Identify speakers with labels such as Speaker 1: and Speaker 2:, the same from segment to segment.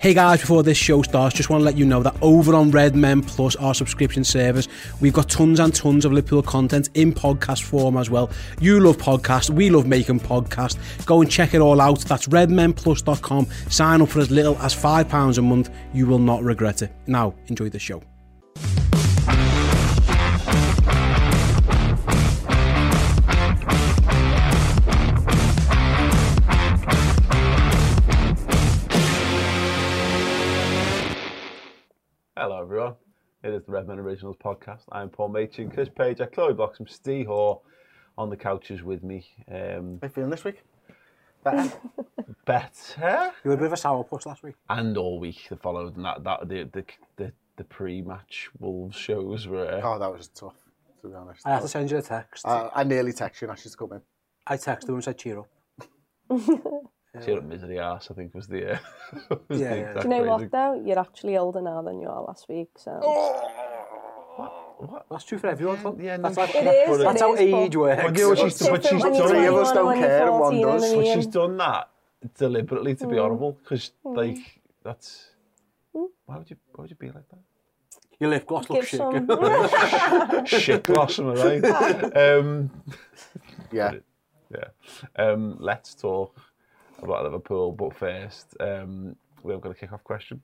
Speaker 1: Hey guys, before this show starts, just want to let you know that over on Redmen Plus, our subscription service, we've got tons and tons of Liverpool content in podcast form as well. You love podcasts, we love making podcasts. Go and check it all out. That's redmenplus.com. Sign up for as little as £5 a month. You will not regret it. Now, enjoy the show.
Speaker 2: Everyone. It is the Redmen Originals podcast. I'm Paul Machin, Chris Pajak, I Chloe Bloxham, Steve Hoare on the couches with me. Um,
Speaker 3: How you feeling this week? Better?
Speaker 2: better
Speaker 1: You were a bit of a sourpuss last week.
Speaker 2: and all week that followed, and that, that the the the, the pre-match Wolves shows were.
Speaker 3: oh, that was tough, to be honest.
Speaker 1: I had to send you a text.
Speaker 3: Uh, I nearly texted you and asked you to come in.
Speaker 1: I texted him and said, cheer up.
Speaker 2: She had a misery ass, I think was the... Uh, was
Speaker 1: yeah,
Speaker 2: the
Speaker 1: yeah.
Speaker 4: Do you know what though? You're actually older now than you are last week, so. Oh! What?
Speaker 1: That's true for everyone. Tom.
Speaker 2: Yeah,
Speaker 1: that's, no,
Speaker 2: like,
Speaker 4: it is,
Speaker 2: that's
Speaker 4: it
Speaker 1: how
Speaker 4: is,
Speaker 1: age works.
Speaker 2: Well, you know, she's, but she's done,
Speaker 3: three of us don't care and one does.
Speaker 2: But she's done that deliberately to mm. be horrible, because mm. like that's mm. why would you why would you be like that?
Speaker 1: Your lip gloss looks shit.
Speaker 4: some.
Speaker 2: shit gloss, am I right? um,
Speaker 3: yeah,
Speaker 2: yeah. Um, let's talk. About Liverpool, but first, um, we've got a kick-off question.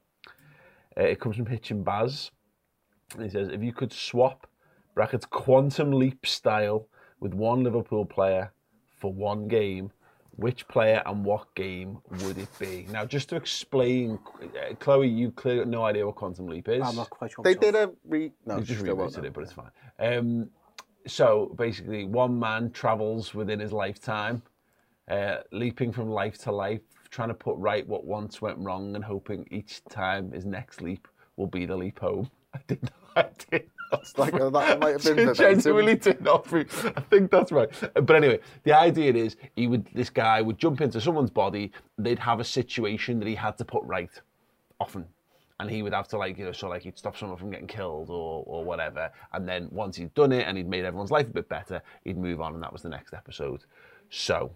Speaker 2: Uh, it comes from Hitchin Baz. He says, if you could swap brackets quantum leap style with one Liverpool player for one game, which player and what game would it be? Now, just to explain, uh, Chloe, you clearly got no idea what quantum leap is.
Speaker 1: I'm not quite sure.
Speaker 3: They
Speaker 1: myself.
Speaker 3: did a re... No,
Speaker 2: You just
Speaker 3: still won't
Speaker 2: rebooted it, but it's fine. Um, so basically, one man travels within his lifetime, uh, leaping from life to life, trying to put right what once went wrong, and hoping each time his next leap will be the leap home. I did not. I did not.
Speaker 3: Like, uh, that might have been.
Speaker 2: Genuinely did not. I think that's right. But anyway, the idea is he would. This guy would jump into someone's body. They'd have a situation that he had to put right, often and he would have to like you know so like he'd stop someone from getting killed or or whatever and then once he'd done it and he'd made everyone's life a bit better he'd move on and that was the next episode so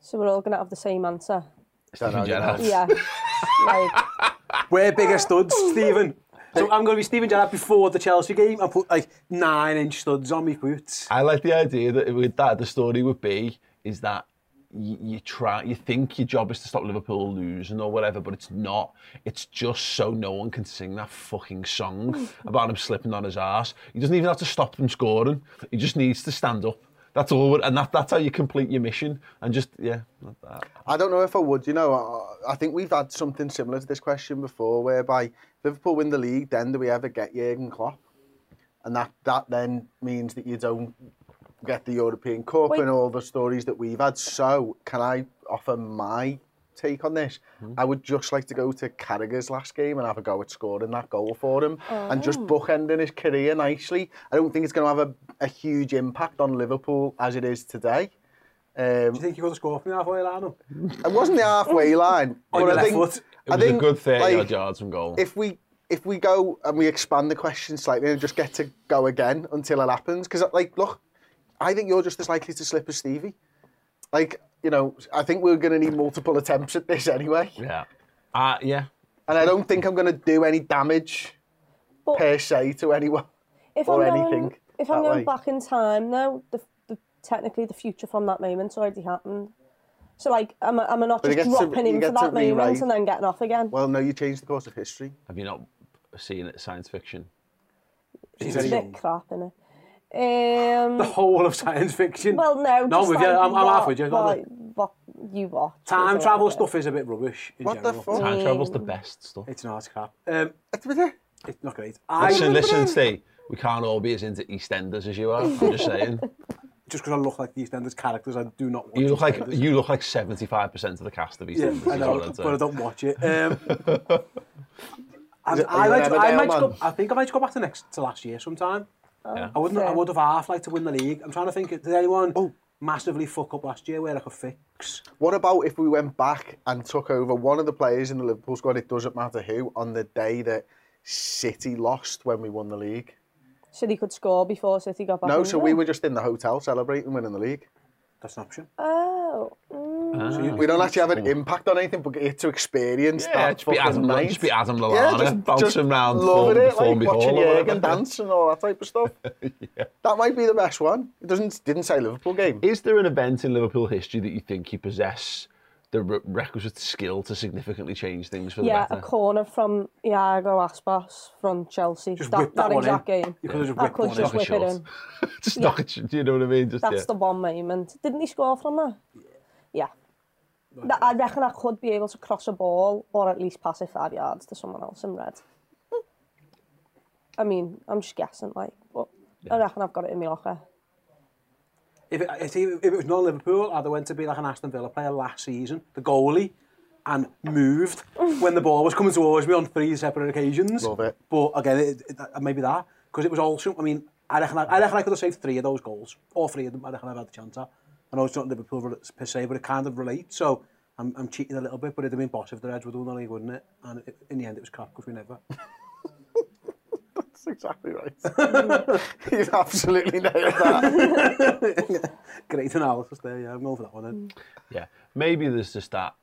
Speaker 4: So we're all gonna have the same answer.
Speaker 3: Don't know,
Speaker 2: Stephen. Gerrard.
Speaker 4: Yeah. like
Speaker 1: We're bigger studs, Stephen. So I'm going to be Stephen Gerrard before the Chelsea game and put like nine inch studs on my boots.
Speaker 2: I like the idea that with that the story would be is that you, you try you think your job is to stop Liverpool losing or whatever but it's not it's just so no one can sing that fucking song about him slipping on his ass he doesn't even have to stop them scoring he just needs to stand up that's all and that, that's how you complete your mission and just yeah not that.
Speaker 3: I don't know if I would. You know, I, I think we've had something similar to this question before, whereby Liverpool win the league, then do we ever get Jurgen Klopp? And that, that then means that you don't get the European Cup
Speaker 4: Wait.
Speaker 3: and all the stories that we've had. So, can I offer my take on this? I would just like to go to Carragher's last game and have a go at scoring that goal for him and just bookending his career nicely. I don't think it's going to have a, a huge impact on Liverpool as it is today. Um,
Speaker 1: Do you think you got to score from the halfway line? up?
Speaker 3: it wasn't the halfway line.
Speaker 1: On
Speaker 3: but I think,
Speaker 1: foot.
Speaker 2: it
Speaker 3: I
Speaker 2: was a good 30
Speaker 3: like,
Speaker 2: odd yards from goal
Speaker 3: If we if we go and we expand the question slightly and just get to go again until it happens, because like, look, I think you're just as likely to slip as Stevie. Like, you know, I think we're going to need multiple attempts at this anyway,
Speaker 2: yeah uh, yeah
Speaker 3: and I don't think I'm going to do any damage
Speaker 4: But-
Speaker 3: per se to anyone.
Speaker 4: if
Speaker 3: or
Speaker 4: I'm
Speaker 3: anything
Speaker 4: going, if I'm going
Speaker 3: way.
Speaker 4: back in time now, the, the technically the future from that moment's already happened. So like, am I, am I not
Speaker 3: But
Speaker 4: just
Speaker 3: get to-
Speaker 4: dropping
Speaker 3: you
Speaker 4: in
Speaker 3: get
Speaker 4: for
Speaker 3: to
Speaker 4: that moment
Speaker 3: rewrite.
Speaker 4: and then getting off again?
Speaker 3: Well, no, you changed the course of history.
Speaker 2: have you not seen it science fiction?
Speaker 5: She's
Speaker 4: It's a bit crap, innit? Um,
Speaker 5: The whole of science fiction.
Speaker 4: well, no.
Speaker 5: No,
Speaker 4: just
Speaker 5: with you.
Speaker 4: like
Speaker 5: I'm, I'm
Speaker 4: what,
Speaker 5: half with you.
Speaker 4: What, what you watch.
Speaker 5: Time travel
Speaker 4: right.
Speaker 5: stuff is a bit rubbish in
Speaker 3: What the fuck?
Speaker 2: Time travel's the best stuff.
Speaker 5: It's not, it's crap. Um,
Speaker 3: It's with it.
Speaker 5: it's not great. I,
Speaker 2: Listen, listen, Steve. We can't all be as into EastEnders as you are. I'm just saying.
Speaker 5: just because I look like the EastEnders characters, I do not watch
Speaker 2: You look like you look like 75% of the cast of EastEnders.
Speaker 5: Yeah,
Speaker 2: I
Speaker 5: know,
Speaker 2: what I'd say.
Speaker 5: but I don't watch it. Um, and
Speaker 3: it-
Speaker 5: I,
Speaker 3: are you
Speaker 5: like I, might go. I think I might go back to next to last year sometime.
Speaker 2: Yeah.
Speaker 5: I wouldn't. I would have half liked to win the league. I'm trying to think. Did anyone oh. massively fuck up last year where I could fix?
Speaker 3: What about if we went back and took over one of the players in the Liverpool squad, it doesn't matter who, on the day that City lost when we won the league?
Speaker 4: City could score before City got back
Speaker 3: No, so we were just in the hotel celebrating winning the league.
Speaker 5: That's an option.
Speaker 4: Oh. Mm.
Speaker 3: Ah, we don't actually have an impact on anything, but get to experience
Speaker 2: Yeah,
Speaker 3: that
Speaker 2: just be
Speaker 3: fucking
Speaker 2: Adam,
Speaker 3: night.
Speaker 2: just be Adam
Speaker 3: yeah,
Speaker 2: Lallana,
Speaker 3: just,
Speaker 2: bouncing
Speaker 3: just
Speaker 2: around
Speaker 3: loving
Speaker 2: form,
Speaker 3: it,
Speaker 2: form
Speaker 3: like
Speaker 2: before
Speaker 3: watching
Speaker 2: or whatever.
Speaker 3: Jurgen dance and all that type of stuff. That might be the best one. It doesn't didn't say Liverpool game.
Speaker 2: Is there an event in Liverpool history that you think you possess the re- requisite skill to significantly change things for the
Speaker 4: Yeah, a corner from Iago Aspas from Chelsea.
Speaker 5: Just
Speaker 4: that,
Speaker 5: whip that,
Speaker 4: that
Speaker 5: one
Speaker 4: exact
Speaker 5: in.
Speaker 4: game.
Speaker 5: You could have just
Speaker 4: I could
Speaker 5: one
Speaker 4: just whip it in.
Speaker 2: just knock it, do you know what I mean? Just,
Speaker 4: That's
Speaker 2: yeah.
Speaker 4: the one moment. Didn't he score from that? Yeah. That, I reckon I could be able to cross a ball or at least pass it five yards to someone else in red. I mean, I'm just guessing, like, but yeah. I reckon I've got it in my locker.
Speaker 5: If it, if it was not Liverpool, I'd have went to be like an Aston Villa player last season, the goalie, and moved when the ball was coming towards me on three separate occasions.
Speaker 3: Love it.
Speaker 5: But again, it, it, it, maybe that, because it was also, I mean, I reckon I, I reckon I could have saved three of those goals, or three of them, I reckon I've had the chance at. I know it's not Liverpool re- per se, but it kind of relates. So I'm, I'm cheating a little bit, but it'd have been boss if the Reds were doing the league, wouldn't it? And it, in the end, it was crap because we never.
Speaker 3: That's exactly right. He's absolutely nailed that.
Speaker 5: Great analysis there. Yeah, I'm going for that one. Then.
Speaker 2: Yeah, maybe there's just that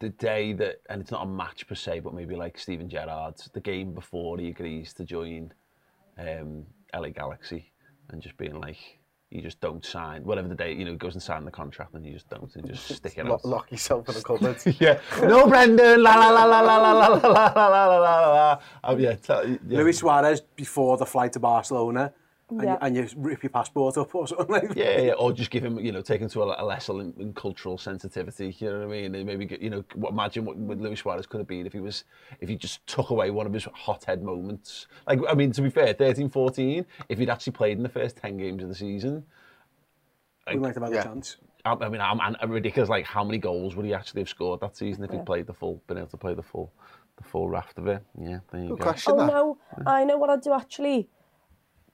Speaker 2: the day that, and it's not a match per se, but maybe like Steven Gerrard's the game before he agrees to join um, LA Galaxy, and just being like, you just don't sign whatever the day you know he goes and sign the contract and you just don't and just stick it out.
Speaker 3: Lock yourself in the cupboard.
Speaker 2: yeah. No Brendan la la la la la la la la la la la la la. Um, yeah, tell, yeah.
Speaker 5: Luis Suarez before the flight to Barcelona
Speaker 4: yeah.
Speaker 5: and, you, and you rip your passport up or something like that.
Speaker 2: Yeah, yeah, or just give him, you know, take him to a, a lesson in, in, cultural sensitivity, you know what I mean? And maybe, you know, imagine what, what Luis Suarez could have been if he was, if he just took away one of his hothead moments. Like, I mean, to be fair, 13-14, if he'd actually played in the first 10 games of the season...
Speaker 5: Like, we might have had
Speaker 3: yeah.
Speaker 5: a chance.
Speaker 2: I, I mean, I'm, I'm ridiculous, like, how many goals would he actually have scored that season if yeah. played the full, been able to play the full, the full raft of it? Yeah, there you
Speaker 3: Good
Speaker 2: go.
Speaker 3: Question,
Speaker 4: oh,
Speaker 3: that.
Speaker 4: no, yeah. I know what I'd do actually.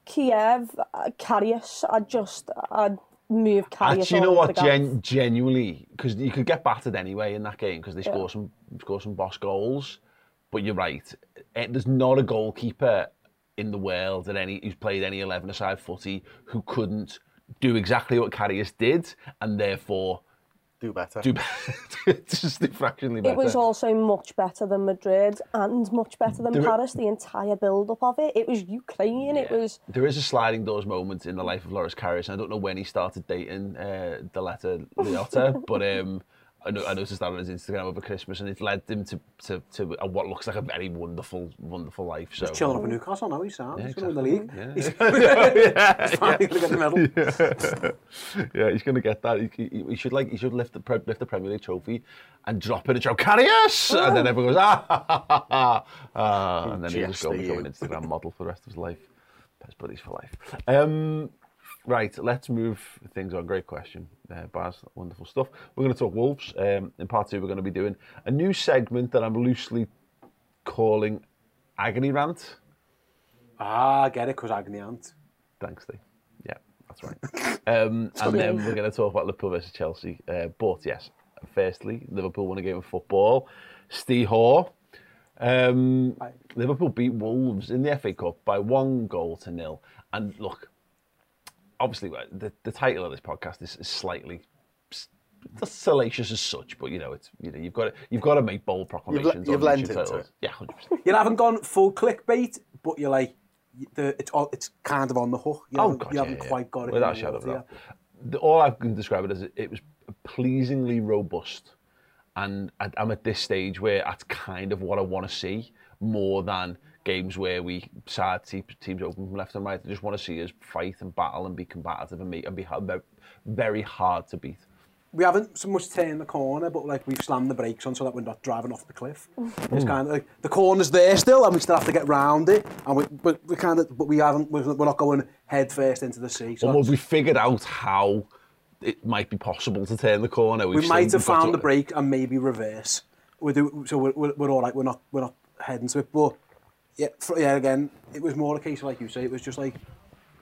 Speaker 4: Kiev, uh, Karius, I'd just, I'd move Karius
Speaker 2: Actually, you know what? Gen- genuinely, because you could get battered anyway in that game because they score some score some boss goals. But you're right. Eh, There's not a goalkeeper in the world that any who's played any 11 aside footy who couldn't do exactly what Karius did and therefore
Speaker 3: Do better.
Speaker 2: do better. just fractionally better.
Speaker 4: It was also much better than Madrid and much better than
Speaker 2: There-
Speaker 4: Paris, the entire build-up of it. It was Ukraine, it was...
Speaker 2: There is a sliding doors moment in the life of Loris Karius. I don't know when he started dating uh, Diletta Leotta, but um, I noticed that on his Instagram over Christmas, and it led him to, to, to a, what looks like a very wonderful, wonderful life. So.
Speaker 5: He's chilling up in Newcastle now, he's Sam.
Speaker 2: Yeah,
Speaker 5: he's exactly. going to win the league.
Speaker 2: Yeah.
Speaker 5: he's finally going to get the medal.
Speaker 2: Yeah, yeah he's going to get that. He, he, he, should like he should lift the, pre, lift the Premier League trophy and drop it and shout, carry us! And then oh. everyone goes, ah, ha, ha, ha, ha. Ah, and then he'll just go become an Instagram model for the rest of his life. Best buddies for life. Um, right, let's move things on. Great question, uh, Baz. Wonderful stuff. We're going to talk Wolves. Um, in part two, we're going to be doing a new segment that I'm loosely calling Agony Rant.
Speaker 5: Ah, I get it, because agony aunt.
Speaker 2: Thanks, Steve. Yeah, that's right. Um, and then we're going to talk about Liverpool versus Chelsea. Uh, but yes, firstly, Liverpool won a game of football. Steve Hoare. Um, Liverpool beat Wolves in the FA Cup by one goal to nil. And look, obviously, the, the title of this podcast is, is slightly salacious as such, but you know, it's you know, you've got to, you've got to make bold proclamations.
Speaker 3: you've
Speaker 2: on
Speaker 3: lent
Speaker 2: YouTube
Speaker 3: into
Speaker 2: titles.
Speaker 3: it.
Speaker 2: Yeah, hundred percent.
Speaker 5: You haven't gone full clickbait, but you're like, the, it's all, it's kind of on the hook. You
Speaker 2: Oh
Speaker 5: haven't,
Speaker 2: God,
Speaker 5: you
Speaker 2: yeah,
Speaker 5: haven't
Speaker 2: yeah.
Speaker 5: quite got it.
Speaker 2: Without a shadow of a doubt. The, all I can describe it as it was pleasingly robust, and I- I'm at this stage where that's kind of what I want to see, more than games where we side teams open from left and right. I just want to see us fight and battle and be combative and, make, and be very hard to beat.
Speaker 5: we haven't so much turned the corner, but like we've slammed the brakes on so that we're not driving off the cliff. It's kind of like the corner's there still, and we still have to get round it. And we, but we kind of, but we haven't. We're, not going head first into the sea. So
Speaker 2: have we figured out how it might be possible to turn the corner?
Speaker 5: we
Speaker 2: We've
Speaker 5: might have found
Speaker 2: to-
Speaker 5: the brake and maybe reverse. We do, so we're, we're, we're all right. We're not we're not heading to it. But yeah, for, yeah, again, it was more a case of like you say. It was just like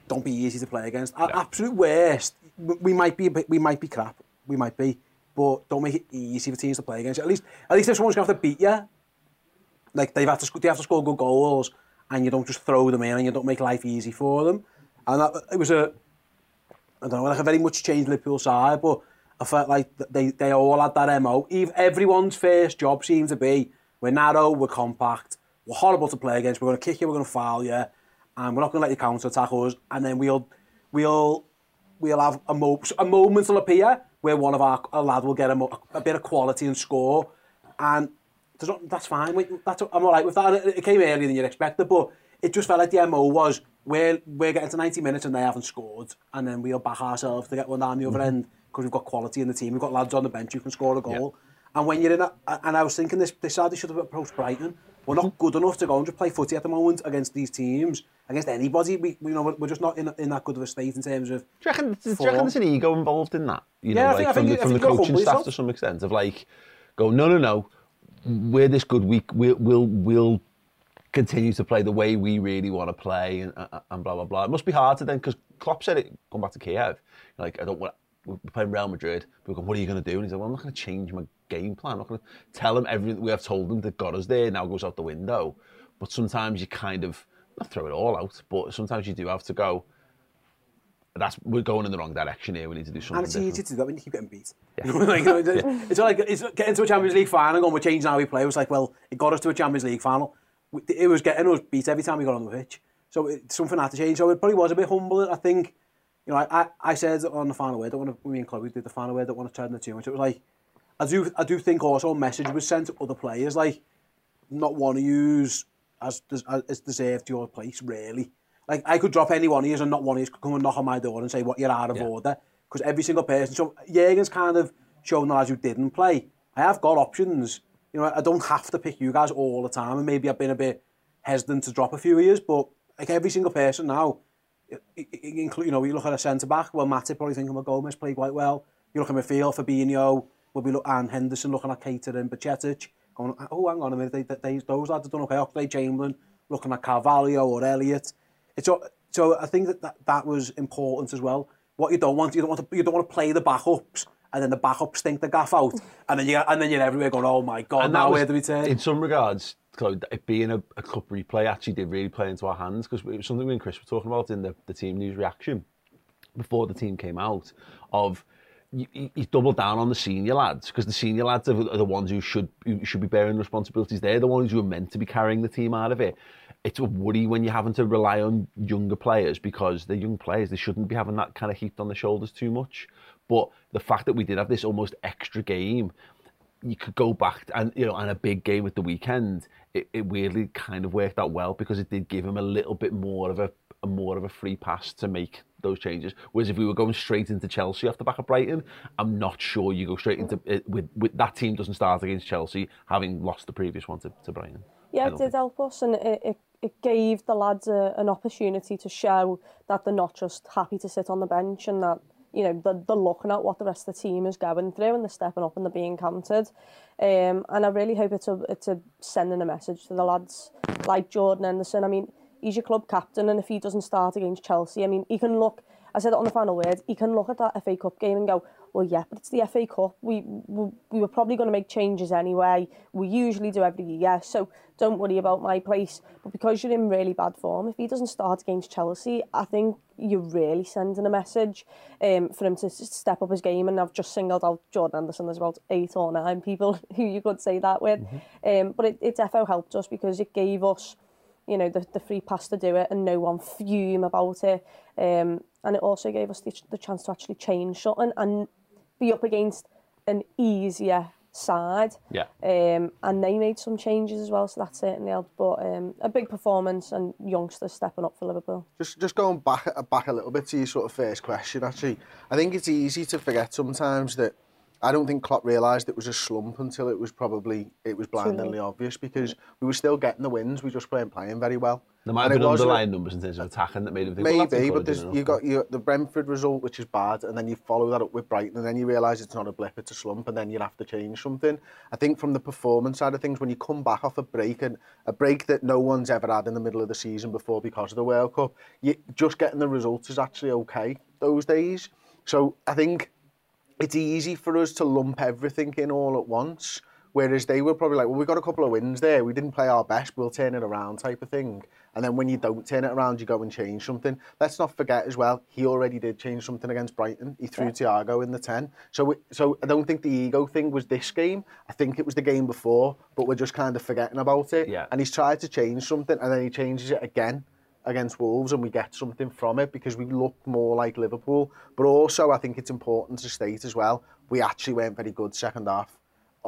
Speaker 5: don't be easy to play against. At absolute worst, we we might be a bit, we might be crap. We might be, but don't make it easy for teams to play against. At least at least if someone's gonna have to beat you, like they've had to they have to score good goals, and you don't just throw them in and you don't make life easy for them. And that, it was a I don't know, like a very much changed Liverpool side, but I felt like they, they all had that MO. Even everyone's first job seemed to be, we're narrow, we're compact, We're horrible to play against. We're going to kick you. We're going to foul you, and we're not going to let you counter attack us. And then we'll we'll we'll have a, mo a moment will appear where one of our a lad will get a, a bit of quality and score, and there's not, that's fine. We, that's, I'm all right with that. It, it came earlier than you'd expected, but it just felt like the MO was we're, we're getting to 90 minutes and they haven't scored, and then we'll back ourselves to get one down the other mm. end because we've got quality in the team. We've got lads on the bench who can score a goal. Yeah. And when you're in a, and I was thinking this, this Saturday should have approached Brighton we're not good enough to go and just play footy at the moment against these teams, against anybody, we, we you know, we're, just not in, in that good of a state in terms of,
Speaker 2: Do you reckon, do you reckon there's an ego involved in that? You
Speaker 5: Yeah,
Speaker 2: know,
Speaker 5: I think-
Speaker 2: like
Speaker 5: I
Speaker 2: from
Speaker 5: think-
Speaker 2: the,
Speaker 5: I
Speaker 2: from the coaching staff
Speaker 5: yourself.
Speaker 2: to some extent of like, go, no, no, no, we're this good, we, we, we'll, we'll continue to play the way we really want to play and, and and blah, blah, blah. It must be hard to then, because Klopp said it, going back to Kiev, like, I don't want, we're playing Real Madrid, we're going, what are you going to do? And he's like, well, I'm not going to change my game plan. I'm not going to tell them everything we have told them that got us there now goes out the window. But sometimes you kind of, not throw it all out, but sometimes you do have to go, that's we're going in the wrong direction here. We need to do something.
Speaker 5: and it's
Speaker 2: different.
Speaker 5: easy to do that when you keep getting beat. like, you know, it's, it's like it's getting to a Champions League final and going, we're changing how we play. It was like, well, it got us to a Champions League final. It was getting us beat every time we got on the pitch. So it, something had to change. So it probably was a bit humble. I think, you know, I, I, I said on the final word, I don't want to, me and Chloe did the final word, I don't want to turn the too much. It was like, I do, I do think also a message was sent to other players, like, not one of yous as, as deserved your place, really. Like, I could drop any one of yous and not one of yous could come and knock on my door and say, what, you're out of
Speaker 2: Yeah.
Speaker 5: order. Because every single person, so Jurgen's kind of shown the lads who didn't play, I have got options. You know, I don't have to pick you guys all the time, and maybe I've been a bit hesitant to drop a few of yous, but like every single person now, include, you know, you look at a centre back. Well, Matip probably thinking, well, Gomez played quite well. You look at midfield, Fabinho, will be look, and Henderson looking at Keita and Bajcetic, going, oh, hang on a minute, they, they, those lads have done okay. Oxlade Chamberlain, looking at Carvalho or Elliott. It's so, so I think that, that that was important as well. What you don't want, you don't want to, you don't want to play the backups. And then the backups stink the gaff out, and then you and then you're everywhere going, "Oh my god,
Speaker 2: And
Speaker 5: now
Speaker 2: was-
Speaker 5: where do we turn?"
Speaker 2: In some regards, it being a, a cup replay actually did really play into our hands because it was something we and Chris were talking about in the, the team news reaction before the team came out of you, you you double down on the senior lads because the senior lads are, the ones who should who should be bearing responsibilities. They're the ones who are meant to be carrying the team out of it. It's a worry when you're having to rely on younger players because they're young players. They shouldn't be having that kind of heaped on their shoulders too much. But the fact that we did have this almost extra game you could go back and you know and a big game at the weekend it, it weirdly kind of worked out well because it did give him a little bit more of a more of a free pass to make those changes whereas if we were going straight into Chelsea off the back of Brighton I'm not sure you go straight into it with, with that team doesn't start against Chelsea having lost the previous one to, to Brighton
Speaker 4: Yeah, it did
Speaker 2: think.
Speaker 4: help us, and it, it, it gave the lads a, an opportunity to show that they're not just happy to sit on the bench and that you know they're, they're looking at what the rest of the team is going through and they're stepping up and they're being counted. Um, and I really hope it's a it's a sending a message to the lads like Jordan Henderson. I mean, he's your club captain, and if he doesn't start against Chelsea, I mean, he can look. I said it on the final word. He can look at that FA Cup game and go, "Well, yeah, but it's the FA Cup. We we, we were probably going to make changes anyway. We usually do every year, so don't worry about my place." But because you're in really bad form, if he doesn't start against Chelsea, I think you're really sending a message um, for him to step up his game. And I've just singled out Jordan Henderson. There's about eight or nine people who you could say that with. Um, but it, it defo helped us because it gave us you know, the, the free pass to do it and no one fume about it. Um, and it also gave us the, the chance to actually change something and be up against an easier side.
Speaker 2: Yeah.
Speaker 4: Um, and they made some changes as well, so that certainly helped. But um, a big performance and youngsters stepping up for Liverpool.
Speaker 3: Just just going back back a little bit to your sort of first question, actually, I think it's easy to forget sometimes that I don't think Klopp realised it was a slump until it was probably it was blindingly obvious because we were still getting the wins, we just weren't playing very well.
Speaker 2: There might
Speaker 3: And
Speaker 2: have
Speaker 3: it
Speaker 2: been
Speaker 3: wasn't-
Speaker 2: underlying numbers in terms of attacking that made him think, well, that's
Speaker 3: Maybe, but
Speaker 2: encouraging
Speaker 3: there's,
Speaker 2: enough.
Speaker 3: you got you, the Brentford result, which is bad, and then you follow that up with Brighton, and then you realise it's not a blip, it's a slump, and then you have to change something. I think from the performance side of things, when you come back off a break, and a break that no one's ever had in the middle of the season before because of the World Cup, you, just getting the results is actually okay those days. So I think it's easy for us to lump everything in all at once. Whereas they were probably like, well, we got a couple of wins there. We didn't play our best. We'll turn it around, type of thing. And then when you don't turn it around, you go and change something. Let's not forget as well, he already did change something against Brighton. He threw Thiago in the 10. So, we, so I don't think the ego thing was this game. I think it was the game before, but we're just kind of forgetting about it.
Speaker 2: Yeah.
Speaker 3: And he's tried to change something, and then he changes it again against Wolves and we get something from it because we look more like Liverpool. But also, I think it's important to state as well, we actually weren't very good second half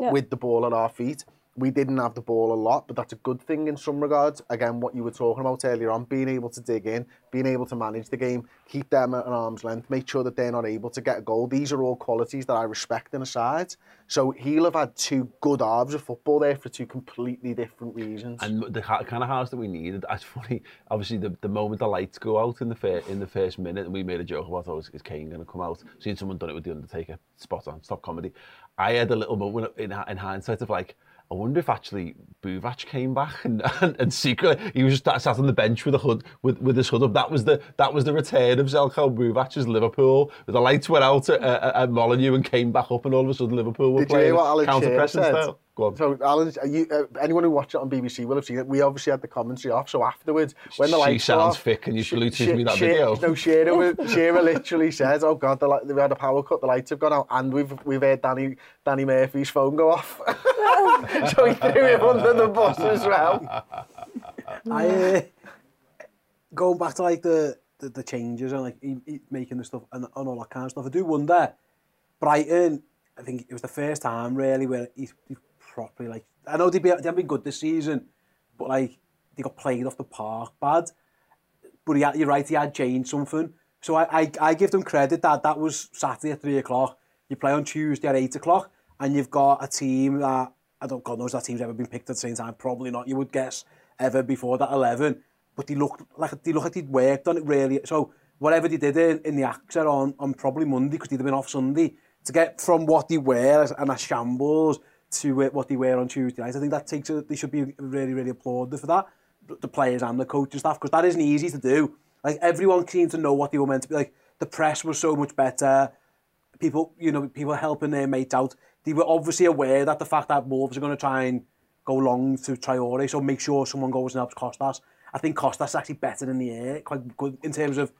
Speaker 4: yeah.
Speaker 3: with the ball at our feet. We didn't have the ball a lot, but that's a good thing in some regards. Again, what you were talking about earlier on, being able to dig in, being able to manage the game, keep them at an arm's length, make sure that they're not able to get a goal. These are all qualities that I respect in a side. So he'll have had two good halves of football there for two completely different reasons.
Speaker 2: And the kind of house that we needed, it's funny, obviously the, the moment the lights go out in the fir- in the first minute, and we made a joke about, oh, is, is Kane going to come out? Seeing someone done it with The Undertaker, spot on, stop comedy. I had a little moment in, in hindsight of like, I wonder if actually Buvac came back and, and, and secretly he was just sat on the bench with a hood with, with his hood up. That was the that was the return of Zeljko Buvac as Liverpool. The lights went out at, at, at Molineux and came back up, and all of a sudden Liverpool were
Speaker 3: Did you
Speaker 2: playing
Speaker 3: hear what Alan
Speaker 2: counter pressing style. Go on.
Speaker 3: So, Alan, are you, uh, anyone who watched it on BBC will have seen it. We obviously had the commentary off, so afterwards, when the
Speaker 2: She
Speaker 3: lights go
Speaker 2: sounds
Speaker 3: off,
Speaker 2: thick and you
Speaker 3: Sh-
Speaker 2: Bluetooth me that
Speaker 3: Sh-
Speaker 2: video.
Speaker 3: No, Shearer, was- Shearer literally says, "Oh God, the, li- we had a power cut. The lights have gone out, and we've we've heard Danny Danny Murphy's phone go off." so he threw him under the bus as well.
Speaker 5: I, uh, going back to like the, the, the changes and like he, he making the stuff and, and all that kind of stuff, I do wonder, Brighton, I think it was the first time really where he's, he's properly like, I know they've been, they haven't been good this season, but like they got played off the park bad. But had, you're right, he had changed something. So I, I, I give them credit that that was Saturday at 3 o'clock. You play on Tuesday at 8 o'clock, and you've got a team that, I don't, God knows that team's ever been picked at the same time. Probably not, you would guess, ever before that 11. But they looked like they looked like they'd worked on it really. So whatever they did in, in the AXA on, on probably Monday, because they'd have been off Sunday, to get from what they were and a shambles to what they were on Tuesday night, I think that takes a, they should be really, really applauded for that, the players and the coaching staff, because that isn't easy to do. Like everyone seemed to know what they were meant to be. Like the press was so much better. People, you know, people helping their mates out. They were obviously aware that the fact that Wolves are going to try and go long to Traore, so make sure someone goes and helps Costas. I think Costas is actually better in the air, quite good in terms of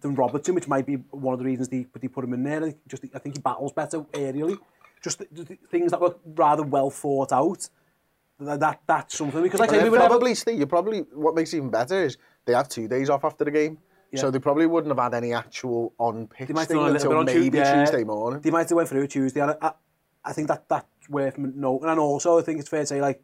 Speaker 5: than Robertson, which might be one of the reasons they, they put him in there. Just, I think he battles better aerially. Just the, the things that were rather well thought out. That, that that's something because like I say, we
Speaker 3: And
Speaker 5: were never,
Speaker 3: probably, Steve, you probably what makes it even better is they have two days off after the game. So they probably wouldn't have had any actual
Speaker 5: might have
Speaker 3: thing until
Speaker 5: on
Speaker 3: maybe
Speaker 5: Tuesday. yeah.
Speaker 3: Tuesday morning.
Speaker 5: They might have went through Tuesday. And I, I, I think that that's worth noting. And also, I think it's fair to say, like,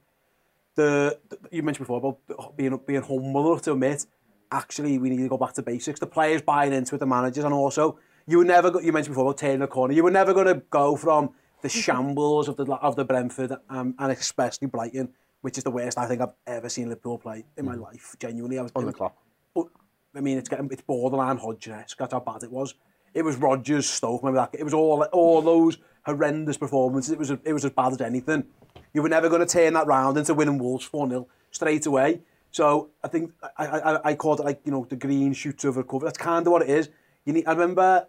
Speaker 5: the, the you mentioned before about being being humble enough to admit, actually, we need to go back to basics. The players buying into it, the managers, and also, you were never, you mentioned before about turning the corner, you were never going to go from the shambles of the of the Brentford um, and especially Brighton, which is the worst I think I've ever seen Liverpool play in my life. Genuinely, I was
Speaker 3: On the clock.
Speaker 5: but I mean, it's getting it's borderline Hodgson-esque. That's how bad it was. It was Rodgers, Stoke. Remember that? It was all all those horrendous performances. It was it was as bad as anything. You were never going to turn that round into winning Wolves four 0 straight away. So I think I, I I called it like you know the green shoots of recovery. That's kind of what it is. You need. I remember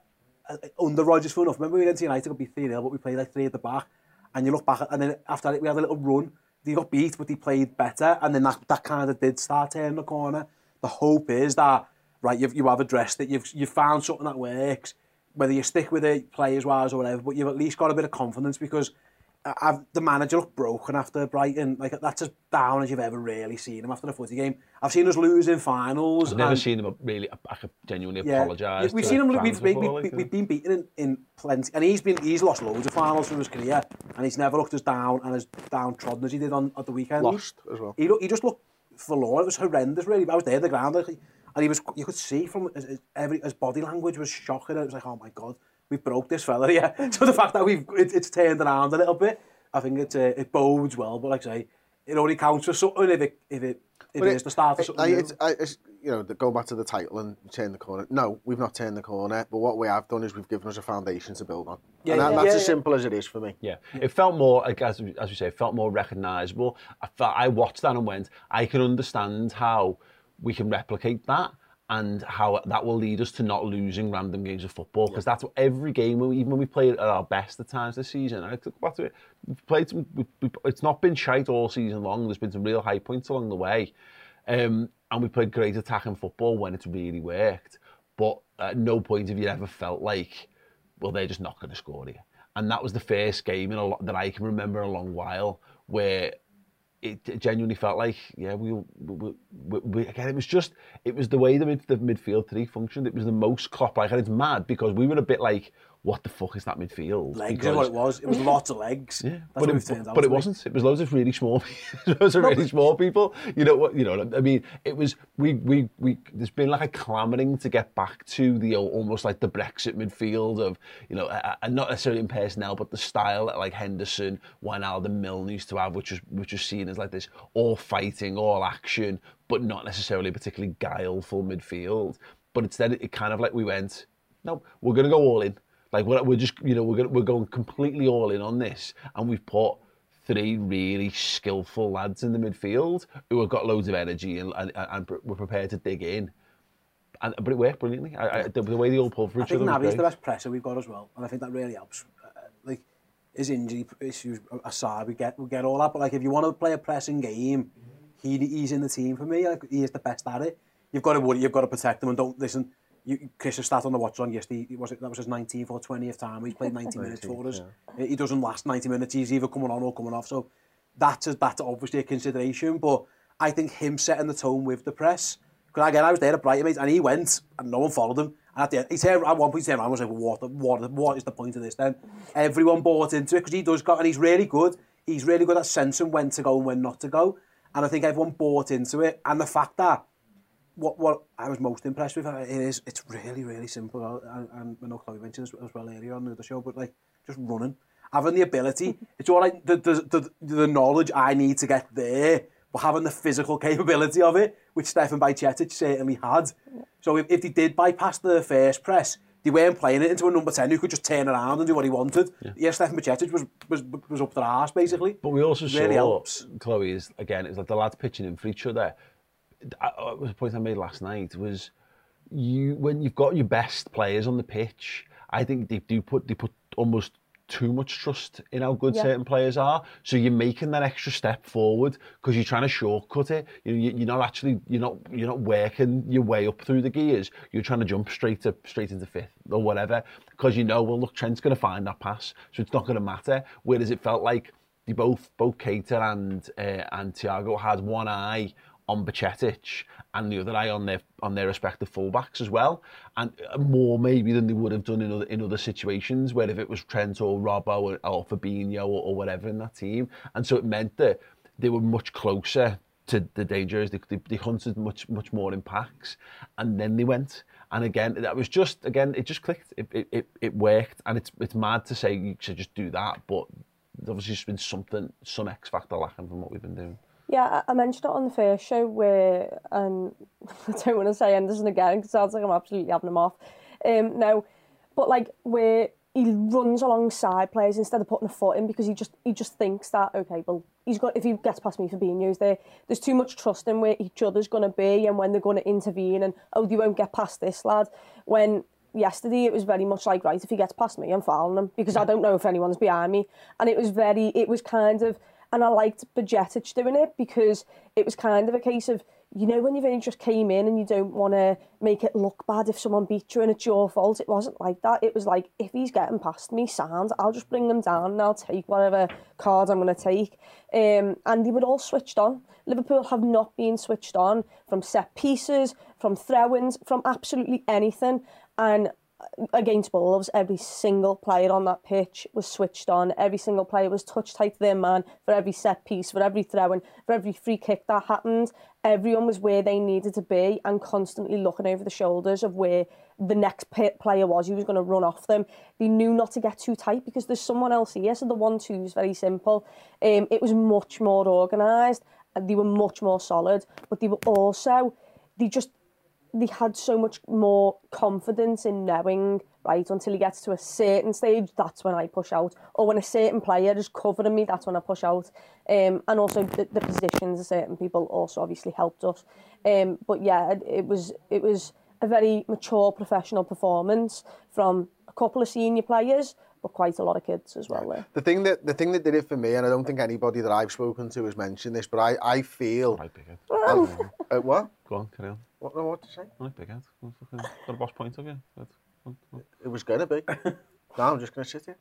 Speaker 5: under Rodgers for enough. Remember we went to United, got beat three 0 but we played like three at the back. And you look back, and then after that we had a little run. They got beat, but they played better, and then that, that kind of did start turning the corner. The hope is that right, you've, you have addressed it, you've you've found something that works, whether you stick with it players wise or whatever, but you've at least got a bit of confidence because I've, the manager looked broken after Brighton. Like that's as down as you've ever really seen him after a footy game. I've seen us lose in finals.
Speaker 2: I've never
Speaker 5: and-
Speaker 2: seen him really. I could genuinely
Speaker 5: yeah,
Speaker 2: apologise.
Speaker 5: We've
Speaker 2: to
Speaker 5: seen him. We've, we've,
Speaker 2: before,
Speaker 5: we've, we've been beaten in, in plenty, and he's been he's lost loads of finals through his career, and he's never looked as down and as downtrodden as he did on at the weekend.
Speaker 3: Lost as well.
Speaker 5: He he just looked forlorn. It was horrendous, really. I was there, at the ground, like, and he was. You could see from his, his, every his body language was shocking. It was like, oh my god, we broke this fella yeah. so the fact that we've it, it's turned around a little bit, I think it uh, it bodes well. But like I say, it only counts for something if it if it if
Speaker 3: But
Speaker 5: it is the start of something.
Speaker 3: like,
Speaker 5: new.
Speaker 3: it's, it's, you know, the- go back to the title and turn the corner. No, we've not turned the corner, but what we have done is we've given us a foundation to build on.
Speaker 5: Yeah,
Speaker 3: and that,
Speaker 5: yeah,
Speaker 3: that's
Speaker 5: yeah,
Speaker 3: as
Speaker 5: yeah.
Speaker 3: simple as it is for me.
Speaker 2: Yeah, it felt more like as we- as we say, it felt more recognisable. I felt I watched that and went, I can understand how we can replicate that and how that will lead us to not losing random games of football because that's what every game, even when we played at our best at times this season, I took back to it. We've played some, we, we, it's not been shite all season long. There's been some real high points along the way, um, and we played great attacking football when it's really worked. But at no point have you ever felt like well, they're just not going to score here. And that was the first game in a lot that I can remember in a long while where it, genuinely felt like, yeah, we, we, we, we again, it was just, it was the way the, mid, the midfield three functioned. It was the most Klopp like, and it's mad because we were a bit like, what the fuck is that midfield?
Speaker 5: legs
Speaker 2: because,
Speaker 5: is what it was. It was lots of legs.
Speaker 2: yeah,
Speaker 5: That's
Speaker 2: but it, but it wasn't. It was loads of really small, loads of really small people. You know what? You know. I mean, it was. We we we. There's been like a clamouring to get back to the almost like the Brexit midfield of you know, uh, and not necessarily in personnel, but the style that like Henderson, Wijnaldum, Milner used to have, which was which was seen as like this all fighting, all action, but not necessarily a particularly guileful midfield. But instead, it kind of like we went, no, we're going to go all in. Like we're, we're just, you know, we're gonna, we're going completely all in on this, and we've put three really skillful lads in the midfield who have got loads of energy and, and, and we're prepared to dig in. And, but it worked brilliantly. I, I, the, the way they all pulled for
Speaker 5: I
Speaker 2: each
Speaker 5: think
Speaker 2: other great.
Speaker 5: the best presser we've got as well, and I think that really helps. Uh, like his injury issues aside, we get we get all that. But like if you want to play a pressing game, he he's in the team for me. Like he is the best at it. You've got to worry, you've got to protect him, and don't listen. You, Chris has started on the watch on yesterday. Was it that was his 19th or 20th time? He's played 90 minutes for us. He doesn't last 90 minutes. He's either coming on or coming off. So that's a, that's obviously a consideration. But I think him setting the tone with the press. Because again, I was there at Brighton, mate, and he went, and no one followed him. And at the end, he turned, at one point, he turned around and was like, what, the, what, what is the point of this then? Everyone bought into it because he does got, and he's really good. He's really good at sensing when to go and when not to go. And I think everyone bought into it. And the fact that what what I was most impressed with uh, it is it's really really simple and, and I know Chloe mentioned this as well earlier on in the show but like just running having the ability it's all right the, the, the, the knowledge I need to get there but having the physical capability of it which Stefan Bajcetic certainly had so if, if they did bypass the first press they weren't playing it into a number 10 who could just turn around and do what he wanted yeah, Stefan Bajcetic was, was, was up their arse basically
Speaker 2: But we also
Speaker 5: really
Speaker 2: saw
Speaker 5: helps.
Speaker 2: Chloe is again. It's like the lads pitching in for each other. I, I, was a point I made last night was you when you've got your best players on the pitch. I think they do put they put almost too much trust in how good
Speaker 4: Yeah.
Speaker 2: certain players are. So you're making that extra step forward because you're trying to shortcut it. You, you, you're not actually you're not you're not working your way up through the gears. You're trying to jump straight to straight into fifth or whatever because you know well look Trent's going to find that pass, so it's not going to matter. Whereas it felt like they both both Keita and uh, and Thiago had one eye on Bajcetic and the other eye on their on their respective fullbacks as well, and more maybe than they would have done in other in other situations where if it was Trent or Robbo or, or Fabinho or, or whatever in that team, and so it meant that they were much closer to the dangers. They, they, they hunted much much more in packs, and then they went. And again, that was just again, it just clicked. It it, it, it worked, and it's it's mad to say you should just do that, but there's obviously just been something, some X factor lacking from what we've been doing.
Speaker 4: Yeah, I mentioned it on the first show where, and I don't want to say Henderson again because it sounds like I'm absolutely having him off. Um, no, but like where he runs alongside players instead of putting a foot in because he just he just thinks that okay, well he's got if he gets past me for being used there, there's too much trust in where each other's going to be and when they're going to intervene and oh you won't get past this lad. When yesterday it was very much like right if he gets past me I'm fouling him because I don't know if anyone's behind me. And it was very it was kind of and I liked Bajcetic doing it because it was kind of a case of you know when you've only just came in and you don't want to make it look bad if someone beat you and it's your fault. It wasn't like that. It was like if he's getting past me, sound, I'll just bring them down and I'll take whatever card I'm going to take. Um, and they were all switched on. Liverpool have not been switched on from set pieces, from throw-ins, from absolutely anything. And against Wolves, every single player on that pitch was switched on. Every single player was touch tight to their man for every set piece, for every throw in, for every free kick that happened. Everyone was where they needed to be and constantly looking over the shoulders of where the next player was who was going to run off them. They knew not to get too tight because there's someone else here. So the one two is very simple. Um, it was much more organised and they were much more solid, but they were also they just they had so much more confidence in knowing, right, until he gets to a certain stage, that's when I push out. Or when a certain player is covering me, that's when I push out. Um, and also the, the positions of certain people also obviously helped us. Um, but yeah, it, it was it was a very mature professional performance from a couple of senior players, but quite a lot of kids as well. There.
Speaker 3: The thing that the thing that did it for me, and I don't think anybody that I've spoken to has mentioned this, but I I feel.
Speaker 2: Right, big head.
Speaker 3: uh, what?
Speaker 2: Go on, carry on.
Speaker 3: What? no, What to say?
Speaker 2: Right, big head. Go on, fucking- Got a boss point of you. Good. Go on, go on.
Speaker 3: It was gonna be. no, I'm just gonna sit here.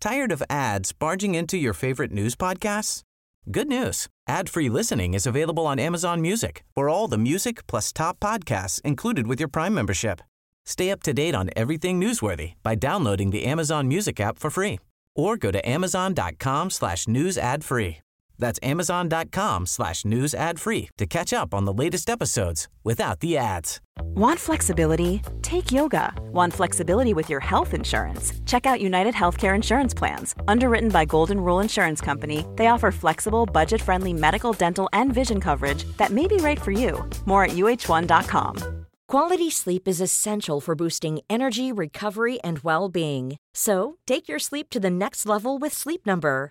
Speaker 6: Tired of ads barging into your favorite news podcasts? Good news. Ad-free listening is available on Amazon Music for all the music plus top podcasts included with your Prime membership. Stay up to date on everything newsworthy by downloading the Amazon Music app for free or go to amazon.com slash news ad free. That's amazon.com slash news ad free to catch up on the latest episodes without the ads.
Speaker 7: Want flexibility? Take yoga. Want flexibility with your health insurance? Check out United Healthcare Insurance Plans. Underwritten by Golden Rule Insurance Company, they offer flexible, budget friendly medical, dental, and vision coverage that may be right for you. More at uh1.com.
Speaker 8: Quality sleep is essential for boosting energy, recovery, and well being. So, take your sleep to the next level with Sleep Number.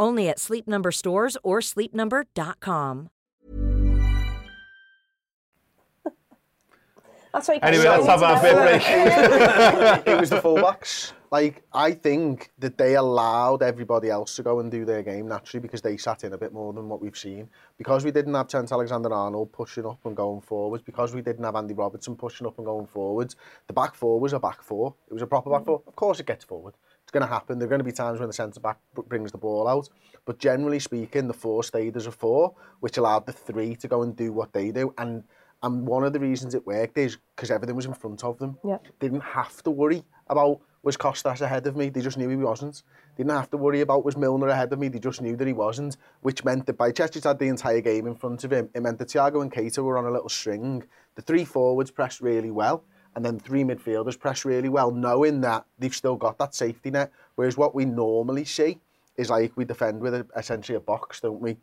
Speaker 8: Only at Sleep Number stores or sleepnumber.com.
Speaker 4: That's why
Speaker 2: Anyway, let's have our bit break.
Speaker 3: it was the fullbacks. Like, I think that they allowed everybody else to go and do their game naturally because they sat in a bit more than what we've seen. Because we didn't have Trent Alexander-Arnold pushing up and going forwards, because we didn't have Andy Robertson pushing up and going forwards, the back four was a back four. It was a proper back four. Of course it gets forward. It's going to happen. There are going to be times when the centre-back br- brings the ball out. But generally speaking, the four stayed as a four, which allowed the three to go and do what they do. And and one of the reasons it worked is because everything was in front of them.
Speaker 4: Yeah.
Speaker 3: They didn't have to worry about was Costas ahead of me. They just knew he wasn't. They didn't have to worry about was Milner ahead of me. They just knew that he wasn't, which meant that Bajcetic had the entire game in front of him. It meant that Thiago and Keita were on a little string. The three forwards pressed really well, and then three midfielders pressed really well, knowing that they've still got that safety net. Whereas what we normally see is like we defend with a, essentially a box, don't we?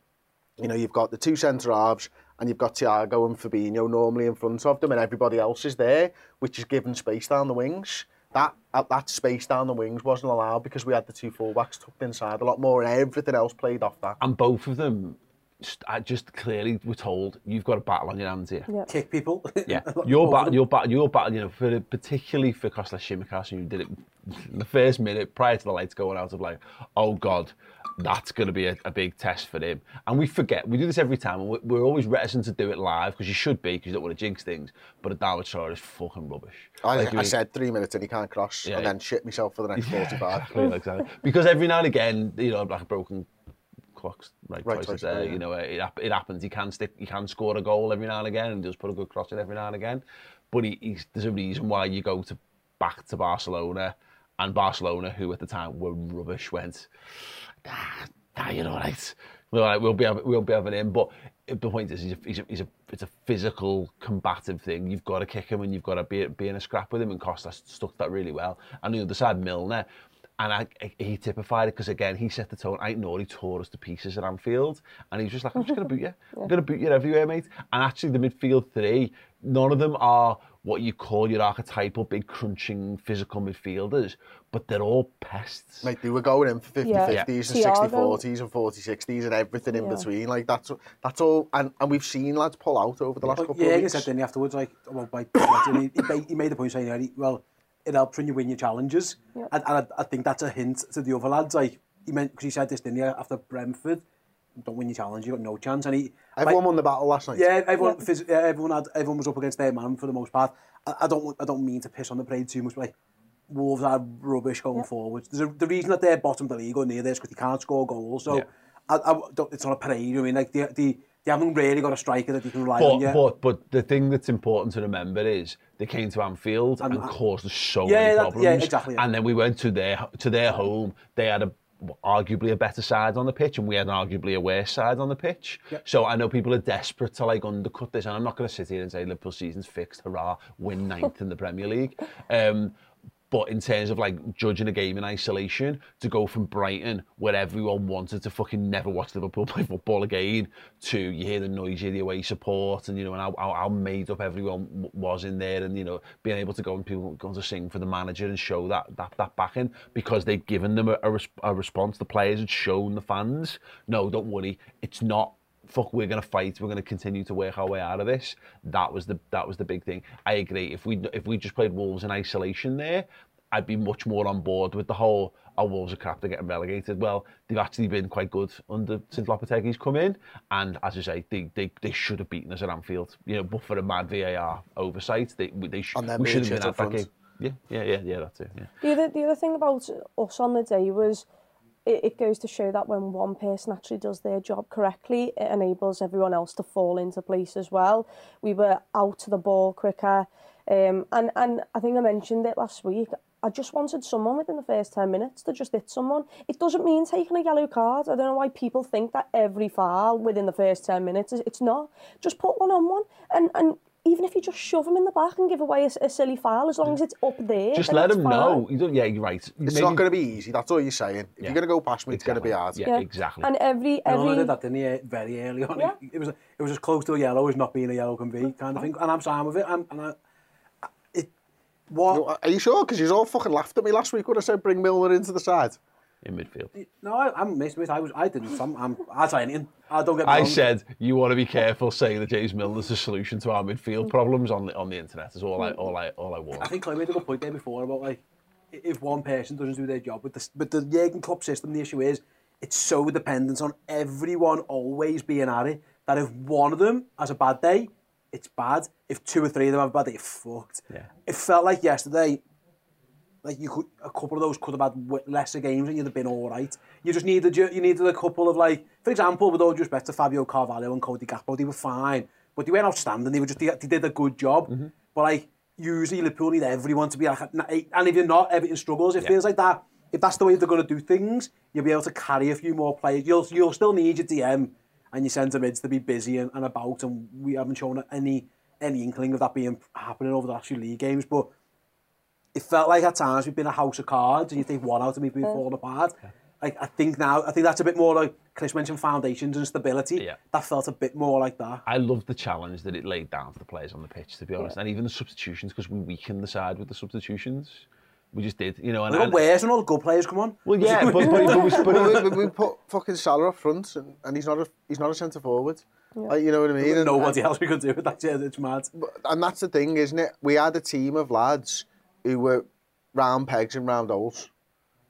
Speaker 3: You know, you've got the two centre halves and you've got Thiago and Fabinho normally in front of them and everybody else is there, which is given space down the wings. That that space down the wings wasn't allowed because we had the two fullbacks tucked inside a lot more and everything else played off that.
Speaker 2: And both of them I just clearly were told, you've got a battle on your hands here.
Speaker 4: Yeah.
Speaker 1: Kick people.
Speaker 2: Yeah, your battle, your battle, your battle. You know, for particularly for Kostas Tsimikas, who did it the first minute prior to the lights going out of like, oh god, that's going to be a, a big test for him. And we forget, we do this every time, and we're, we're always reticent to do it live because you should be because you don't want to jinx things. But Adama Traore is fucking rubbish.
Speaker 3: I,
Speaker 2: Like,
Speaker 3: I
Speaker 2: mean-
Speaker 3: said three minutes and he can't cross
Speaker 2: Yeah,
Speaker 3: and
Speaker 2: yeah.
Speaker 3: then shit myself for the next 45.
Speaker 2: Exactly, exactly. Because every now and again, you know, like a broken clock's right,
Speaker 3: Right
Speaker 2: twice, a day.
Speaker 3: yeah.
Speaker 2: You know, it, it happens. He can stick, he can score a goal every now and again, and just put a good cross in every now and again. But he, he's, there's a reason why you go to back to Barcelona, and Barcelona, who at the time were rubbish, went, ah, ah you're all right. We're all right, we'll be we'll be having him. But the point is, he's a, he's a, he's a, it's a physical, combative thing. You've got to kick him, and you've got to be, be in a scrap with him. And Costa stuck that really well. And the other side, Milner. And I, I, he typified it because, again, he set the tone. I know he tore us to pieces at Anfield. And he was just like, I'm just going to boot you. yeah. I'm going to boot you everywhere, mate. And actually, the midfield three, none of them are what you call your archetypal big crunching physical midfielders, but they're all pests.
Speaker 3: Like they were going in for 50
Speaker 4: yeah.
Speaker 3: 50s yeah.
Speaker 4: and
Speaker 3: 60 40s and 40 60s and everything
Speaker 4: yeah.
Speaker 3: in between. Like that's that's all and, and we've seen lads pull out over the last
Speaker 5: but
Speaker 3: couple
Speaker 5: yeah,
Speaker 3: of weeks.
Speaker 5: Yeah, he said then afterwards like well by, by he, he made the point saying well it helps when you win your challenges.
Speaker 4: Yeah.
Speaker 5: And, and I, I think that's a hint to the other lads. Like, he meant, because he said this, didn't he, after Brentford, don't win your challenge, you got no chance. And he,
Speaker 3: Everyone
Speaker 5: like,
Speaker 3: won the battle last night.
Speaker 5: Yeah, everyone, phys- yeah, everyone had, everyone was up against their man for the most part. I, I don't, I don't mean to piss on the parade too much, but like, Wolves are rubbish going forward. There's a, the reason that they're bottom of the league or near this because they can't score goals. So
Speaker 2: Yeah.
Speaker 5: I, I don't, it's not a parade. I mean, like the they, they haven't really got a striker that they can rely on
Speaker 2: But,
Speaker 5: yet.
Speaker 2: but but the thing that's important to remember is they came to Anfield and,
Speaker 5: And-
Speaker 2: caused us so
Speaker 5: Yeah,
Speaker 2: many
Speaker 5: that-
Speaker 2: problems.
Speaker 5: yeah, exactly, yeah.
Speaker 2: And then we went to their to their home. They had a arguably a better side on the pitch, and we had an arguably a worse side on the pitch. So I know people are desperate to like undercut this, and I'm not going to sit here and say Liverpool season's fixed, hurrah, win ninth in the Premier League. Um, but in terms of like judging a game in isolation, to go from Brighton, where everyone wanted to fucking never watch Liverpool play football again, to you hear the noise, you hear the away support, and you know, and how, how, made up everyone was in there, and you know, being able to go and people going to sing for the manager and show that that that backing because they'd given them a, a, res- a response. The players had shown the fans, no, don't worry, it's not fuck, we're going to fight, we're going to continue to work our way out of this. That was the that was the big thing. I agree. If we if we just played Wolves in isolation there, I'd be much more on board with the whole oh, Wolves are crap, they're getting relegated. Well, they've actually been quite good under since Lopetegui's come in, and as I say, they, they, they should have beaten us at Anfield. You know, but for a mad VAR oversight, they they sh we should have been at that game. Yeah, yeah, yeah, yeah, that's it. Yeah.
Speaker 4: The other the other thing about us on the day was it, it goes to show that when one person actually does their job correctly, it enables everyone else to fall into place as well. We were out to the ball quicker. Um, and, and I think I mentioned it last week. I just wanted someone within the first 10 minutes to just hit someone. It doesn't mean taking a yellow card. I don't know why people think that every foul within the first 10 minutes, is, it's not. Just put one on one and, and even if you just shove them in the back and give away a, a silly foul, as long as it's up there.
Speaker 2: Just let them know. You don't, yeah, you're right.
Speaker 3: It's
Speaker 2: Maybe...
Speaker 3: not going to be easy. That's all you're saying. If
Speaker 2: yeah.
Speaker 3: you're going to go past me, exactly. it's going to be hard.
Speaker 2: Yeah, yeah, exactly.
Speaker 4: And every every.
Speaker 5: No, I did that didn't he? Eh, very early on.
Speaker 4: Yeah.
Speaker 5: It was it was as close to a yellow as not being a yellow can be, kind of thing. And I'm fine with it. I'm, and I, it, what?
Speaker 3: No, are you sure? Because you all fucking laughed at me last week when I said bring Milner into the side.
Speaker 2: In midfield
Speaker 5: No, I, I'm missed it. I was, I didn't. I'm, I'm, say anything. I don't get
Speaker 2: I
Speaker 5: wrong.
Speaker 2: said you want to be careful saying that James Milner's the solution to our midfield mm. problems on the on the internet. Is all I mm. all I all I want.
Speaker 5: I think Clay made a good point there before about like if one person doesn't do their job with the with the Jurgen Klopp system, the issue is it's so dependent on everyone always being at it that if one of them has a bad day, it's bad. If two or three of them have a bad day, you're fucked.
Speaker 2: Yeah.
Speaker 5: It felt like yesterday. Like you could, a couple of those could have had lesser games and you'd have been all right. You just needed you, you needed a couple of like, for example, with all due respect to Fabio Carvalho and Cody Gakpo, they were fine, but they weren't outstanding. They were just they, they did a good job. Mm-hmm. But like usually Liverpool need everyone to be like, and if you're not, everything struggles. It feels like that. If that's the way they're going to do things, you'll be able to carry a few more players. You'll you'll still need your DM and your centre mids to be busy and, and about, and we haven't shown any any inkling of that being happening over the last few league games, but it felt like at times we've been a house of cards and you think one out of me being falling apart. Like I think now, I think that's a bit more like Chris mentioned foundations and stability.
Speaker 2: Yeah.
Speaker 5: That felt a bit more like that.
Speaker 2: I love the challenge that it laid down for the players on the pitch, to be honest, and even the substitutions because we weakened the side with the substitutions. We just did, you know. And,
Speaker 5: We got
Speaker 2: and
Speaker 5: worse when all the good players come on.
Speaker 2: well, yeah, but, but, but, we,
Speaker 3: But
Speaker 2: but
Speaker 3: we, we put fucking Salah up front, and, and he's not a he's not a centre forward. Like, you know what I mean? And-
Speaker 5: Nobody
Speaker 3: and,
Speaker 5: else we could do with that. it. It's mad.
Speaker 3: and that's the thing, isn't it? We had a team of lads who were round pegs and round holes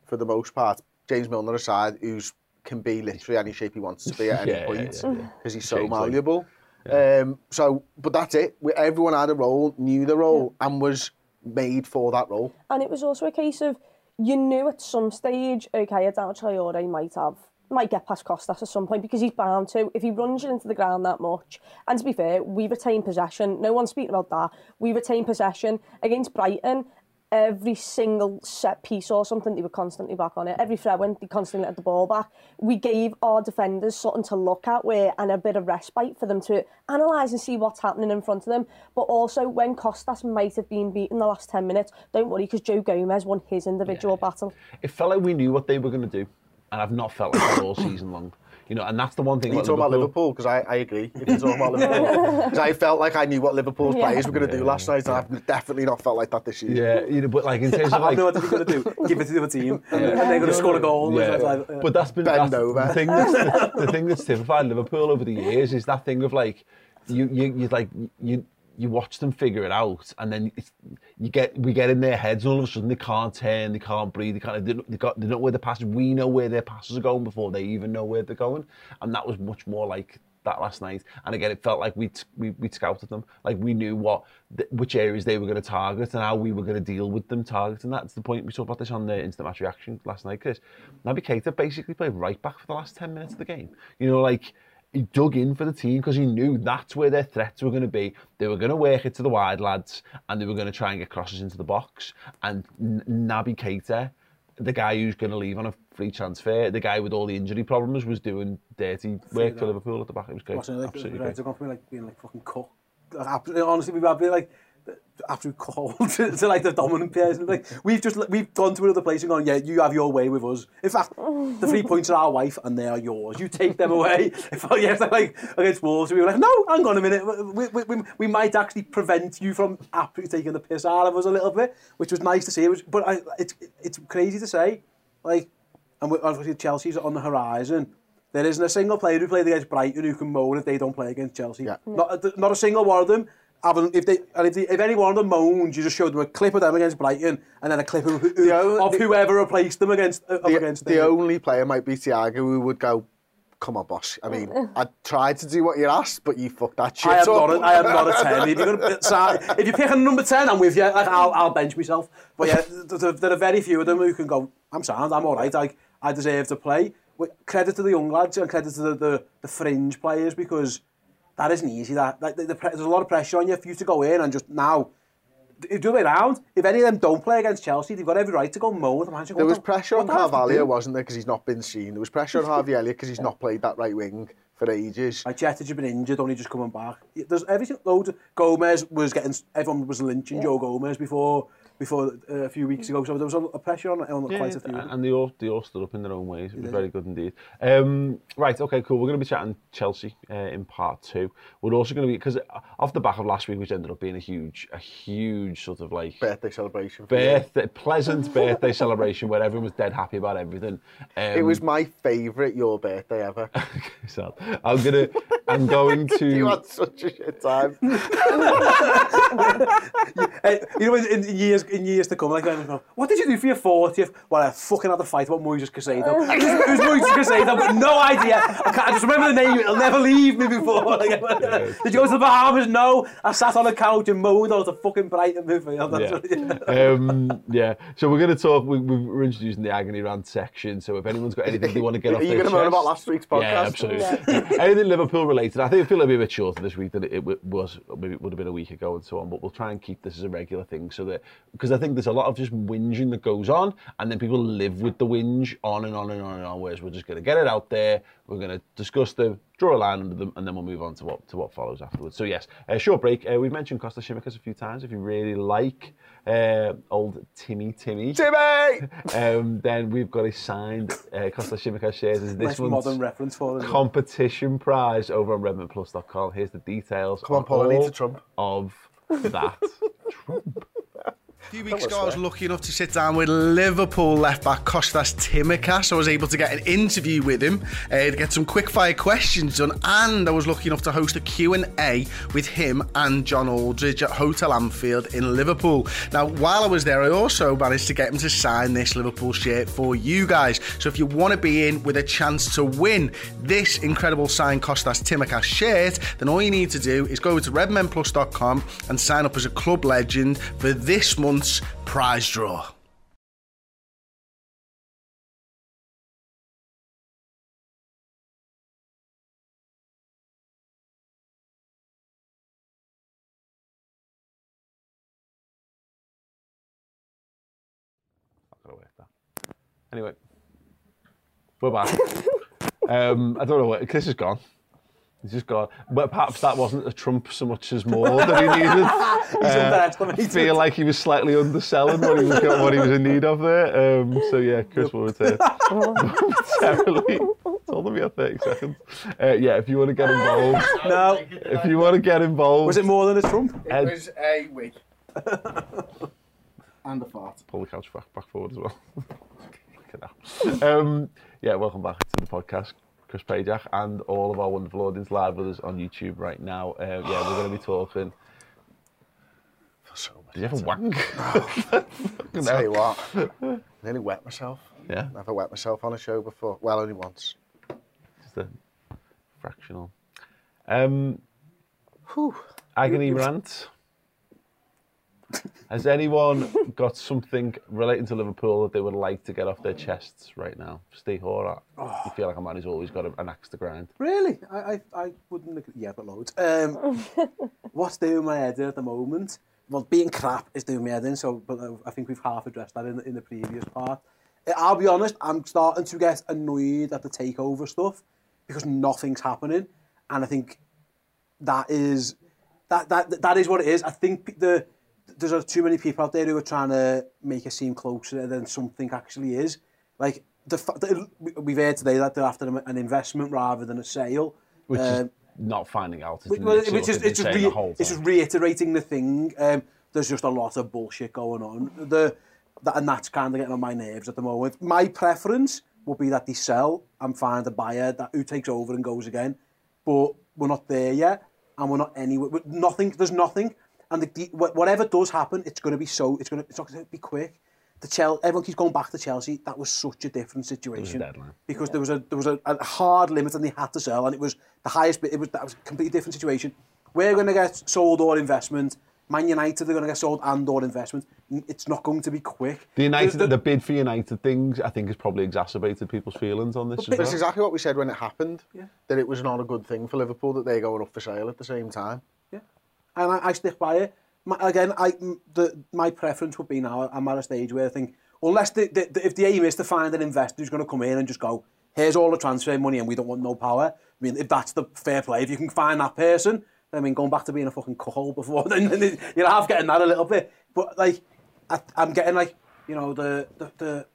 Speaker 3: for the most part. James Milner aside, who's can be literally any shape he wants to be at any
Speaker 2: Yeah, yeah,
Speaker 3: point
Speaker 2: yeah, yeah.
Speaker 3: because he's so
Speaker 2: Shapely.
Speaker 3: malleable. Um, so, but that's it. We, everyone had a role, knew the role, and was made for that role.
Speaker 4: And it was also a case of you knew at some stage, okay, Adama Traore might have might get past Kostas at some point because he's bound to. If he runs you into the ground that much, and to be fair, we retain possession. No one's speaking about that. We retain possession against Brighton. Every single set piece or something, they were constantly back on it. Every thread went, they constantly had the ball back. We gave our defenders something to look at where and a bit of respite for them to analyse and see what's happening in front of them. But also, when Kostas might have been beaten the last 10 minutes, don't worry, because Joe Gomez won his individual
Speaker 2: Yeah.
Speaker 4: battle.
Speaker 2: It felt like we knew what they were going to do, and I've not felt like that all season long. You know, and that's the one thing.
Speaker 3: Are you talking about Liverpool? Because I, I agree. If you're talking about Liverpool. Because I felt like I knew what Liverpool's
Speaker 4: Yeah.
Speaker 3: players were going to do last night, and I've definitely not felt like that this year.
Speaker 2: Yeah, you know, but like in terms of like, I
Speaker 5: know what they're going to do. Give it to the other team, and they're going to score a goal.
Speaker 2: Yeah.
Speaker 5: It's like,
Speaker 2: But that's been
Speaker 3: Bend
Speaker 2: that's
Speaker 3: over.
Speaker 2: the thing. That's, the thing that's typified Liverpool over the years is that thing of like you you you like you you watch them figure it out, and then you get we get in their heads, and all of a sudden they can't turn, they can't breathe, they can't they they, got, they know where the passes. We know where their passes are going before they even know where they're going, and that was much more like that last night. And again, it felt like we we we scouted them, like we knew what which areas they were going to target and how we were going to deal with them targeting. That's the point we talked about this on the instant match reaction last night. Because Naby Keita basically played right back for the last ten minutes of the game. You know, like he dug in for the team because he knew that's where their threats were going to be. They were going to work it to the wide lads and they were going to try and get crosses into the box. And Naby Keita, the guy who's going to leave on a free transfer, the guy with all the injury problems, was doing dirty work for Liverpool at the back. It was great. Absolutely great.
Speaker 5: Right, like being like fucking cooked. Honestly, we've been like absolute cold to, to like the dominant players. And, like we've just we've gone to another place and gone, yeah, you have your way with us. In fact, the three points are our wife and they are yours. You take them away. If oh, yes, like against Wolves, we were like, no, hang on a minute. We, we, we, we might actually prevent you from absolutely taking the piss out of us a little bit, which was nice to see. It was, but I, it's it's crazy to say, like, and we, obviously Chelsea's on the horizon. There isn't a single player who played against Brighton who can moan if they don't play against Chelsea.
Speaker 3: Yeah.
Speaker 5: Not, not a single one of them. having, if they, and if, they, if any one of them moans, you just showed them a clip of them against Brighton and then a clip of, who,
Speaker 3: only,
Speaker 5: of whoever replaced them against uh,
Speaker 3: the,
Speaker 5: against them.
Speaker 3: The only player might be Thiago who would go, come on, boss. I mean, I tried to do what you asked, but you fucked that shit
Speaker 5: I am
Speaker 3: up.
Speaker 5: Not a, I am not a 10. if, you're gonna, if you pick a number 10, I'm with you. Like, I'll, I'll bench myself. But yeah, there, there are very few of them who can go, I'm sound, I'm all right, I, I deserve to play. Credit to the young lads and credit to the, the, the fringe players because that isn't easy. That, that the, the, there's a lot of pressure on you for you to go in and just now. The other way around, if any of them don't play against Chelsea, they've got every right to go moan the.
Speaker 3: There was pressure on
Speaker 5: do I have to
Speaker 3: Carvalho, wasn't there, because he's not been seen. There was pressure on Harvey Elliott because he's not played that right wing for ages.
Speaker 5: Like Jettage had been injured, only just coming back. There's everything. Loads. Of, Gomez was getting. Everyone was lynching Joe Gomez before before uh, a few weeks ago. So there was a, a pressure on, on
Speaker 2: Yeah,
Speaker 5: quite a few.
Speaker 2: and and they all they all stood up in their own ways. It was very good indeed. Um, right, okay, cool. We're going to be chatting Chelsea uh, in part two. We're also going to be because off the back of last week, which ended up being a huge, a huge sort of like
Speaker 3: Birthday celebration. for you.
Speaker 2: birthday, pleasant birthday celebration where everyone was dead happy about everything. Um,
Speaker 3: It was my favourite your birthday ever.
Speaker 2: so I'm gonna, I'm going to.
Speaker 3: you had such a shit time.
Speaker 5: You know, in, in years in years to come, like, everyone go, what did you do for your 40th? Well, I fucking had a fight about Moises Caicedo. Who's Moises Caicedo? I've got no idea. I, can't, I just remember the name. It'll never leave me before. Like, did you go to the Bahamas? No. I sat on a couch and moaned all the fucking Brighton midfield. That's what-
Speaker 2: yeah. um, yeah. So we're going to talk. We, we- we're introducing the agony rant section. So if anyone's got anything they want to get off
Speaker 3: Are
Speaker 2: off
Speaker 3: you going to moan about last week's podcast?
Speaker 2: Yeah, absolutely. Anything Liverpool related. I think I feel it'll be a bit shorter this week than it, it was. Maybe it would have been a week ago and so on. But we'll try and keep this as a regular thing so that because I think there's a lot of just whinging that goes on, and then people live with the whinge on and on and on and on. Whereas we're just going to get it out there. We're going to discuss them, draw a line under them, and then we'll move on to what to what follows afterwards. So yes, a short break. Uh, we've mentioned Kostas Tsimikas a few times. If you really like uh, old Timmy Timmy,
Speaker 3: Timmy!
Speaker 2: um, then we've got a signed uh, Kostas Tsimikas shares as this
Speaker 5: Nice modern reference for them.
Speaker 2: competition prize over on redmenplus.com. Here's the details.
Speaker 3: Come on, Paul, I need to trump.
Speaker 2: Of that.
Speaker 3: A few weeks ago, I was lucky enough to sit down with Liverpool left back Kostas Tsimikas. I was able to get an interview with him, uh, to get some quick fire questions done, and I was lucky enough to host a Q&A with him and John Aldridge at Hotel Anfield in Liverpool. Now, while I was there, I also managed to get him to sign this Liverpool shirt for you guys. So if you want to be in with a chance to win this incredible signed Kostas Tsimikas shirt, then all you need to do is go to redmenplus.com and sign up as a club legend for this month's prize draw.
Speaker 2: to work that. Anyway, we're back. um, I don't know what Chris is gone. He's just got, But perhaps that wasn't a trump so much as more that he needed. Uh, I feel like he was slightly underselling what he was what he was in need of there. Um, so yeah, Chris will return momentarily. Told him he had 30 seconds. Uh, yeah, if you want to get involved,
Speaker 5: No.
Speaker 2: if you want to get involved,
Speaker 5: Was it more than a trump?
Speaker 3: It
Speaker 2: Ed-
Speaker 3: was a wig. and a fart.
Speaker 2: pull the couch back, back forward as well. Fucking hell. um, yeah, welcome back to the podcast, Chris Pajak, and all of our wonderful audience live with us on YouTube right now. Uh, yeah, we're going to be talking.
Speaker 3: So much.
Speaker 2: Did you ever a wank? Fucking
Speaker 3: Tell you what, nearly wet myself.
Speaker 2: Yeah,
Speaker 3: Never wet myself on a show before. Well, only once.
Speaker 2: just a fractional. Um,
Speaker 3: Whew.
Speaker 2: agony rant. Has anyone got something relating to Liverpool that they would like to get off their chests right now? Steve Horak. You feel like a man who's always got a, an axe to grind.
Speaker 5: Really? I, I, I wouldn't look Yeah, but loads. Um, what's doing my head in at the moment? Well, being crap is doing my head in, so but uh, I think we've half addressed that in, the- in the previous part. Uh, I'll be honest, I'm starting to get annoyed at the takeover stuff because nothing's happening, and I think that is that that that is what it is. I think the there's too many people out there who are trying to make it seem closer than something actually is. Like the, fa- the we've heard today that they're after an investment rather than a sale.
Speaker 2: Which is
Speaker 5: Um,
Speaker 2: not finding out.
Speaker 5: which,
Speaker 2: Isn't
Speaker 5: well,
Speaker 2: it?
Speaker 5: which is it's just, re- it's just reiterating the thing. Um, there's just a lot of bullshit going on. The that, and that's kind of getting on my nerves at the moment. My preference would be that they sell and find a buyer that who takes over and goes again, but we're not there yet, and we're not anywhere. Nothing. There's nothing, and the, the, whatever does happen, it's going to be so. It's going to. It's not going to be quick. The Chelsea, everyone keeps going back to Chelsea. That was such a different situation
Speaker 2: deadline.
Speaker 5: because there was a there was a, a hard limit and they had to sell, and it was the highest bit. It was that was a completely different situation. We're going to get sold or investment. Man United are going to get sold and or investment. It's not going to be quick.
Speaker 2: The United,
Speaker 5: The-
Speaker 2: the, bid for United things, I think, has probably exacerbated people's feelings on this. as
Speaker 3: That's
Speaker 2: well.
Speaker 3: exactly what we said when it happened.
Speaker 5: Yeah.
Speaker 3: That it was not a good thing for Liverpool that they're going up for sale at the same time.
Speaker 5: Yeah. And I, I stick by it. My, again, I, the, my preference would be now, I'm at a stage where I think, unless the, the, the, if the aim is to find an investor who's going to come in and just go, here's all the transfer money and we don't want no power, I mean, if that's the fair play, if you can find that person, I mean, going back to being a fucking cuckold before, then, then you're half getting that a little bit. But, like, I, I'm getting, like, you know, the, the, the,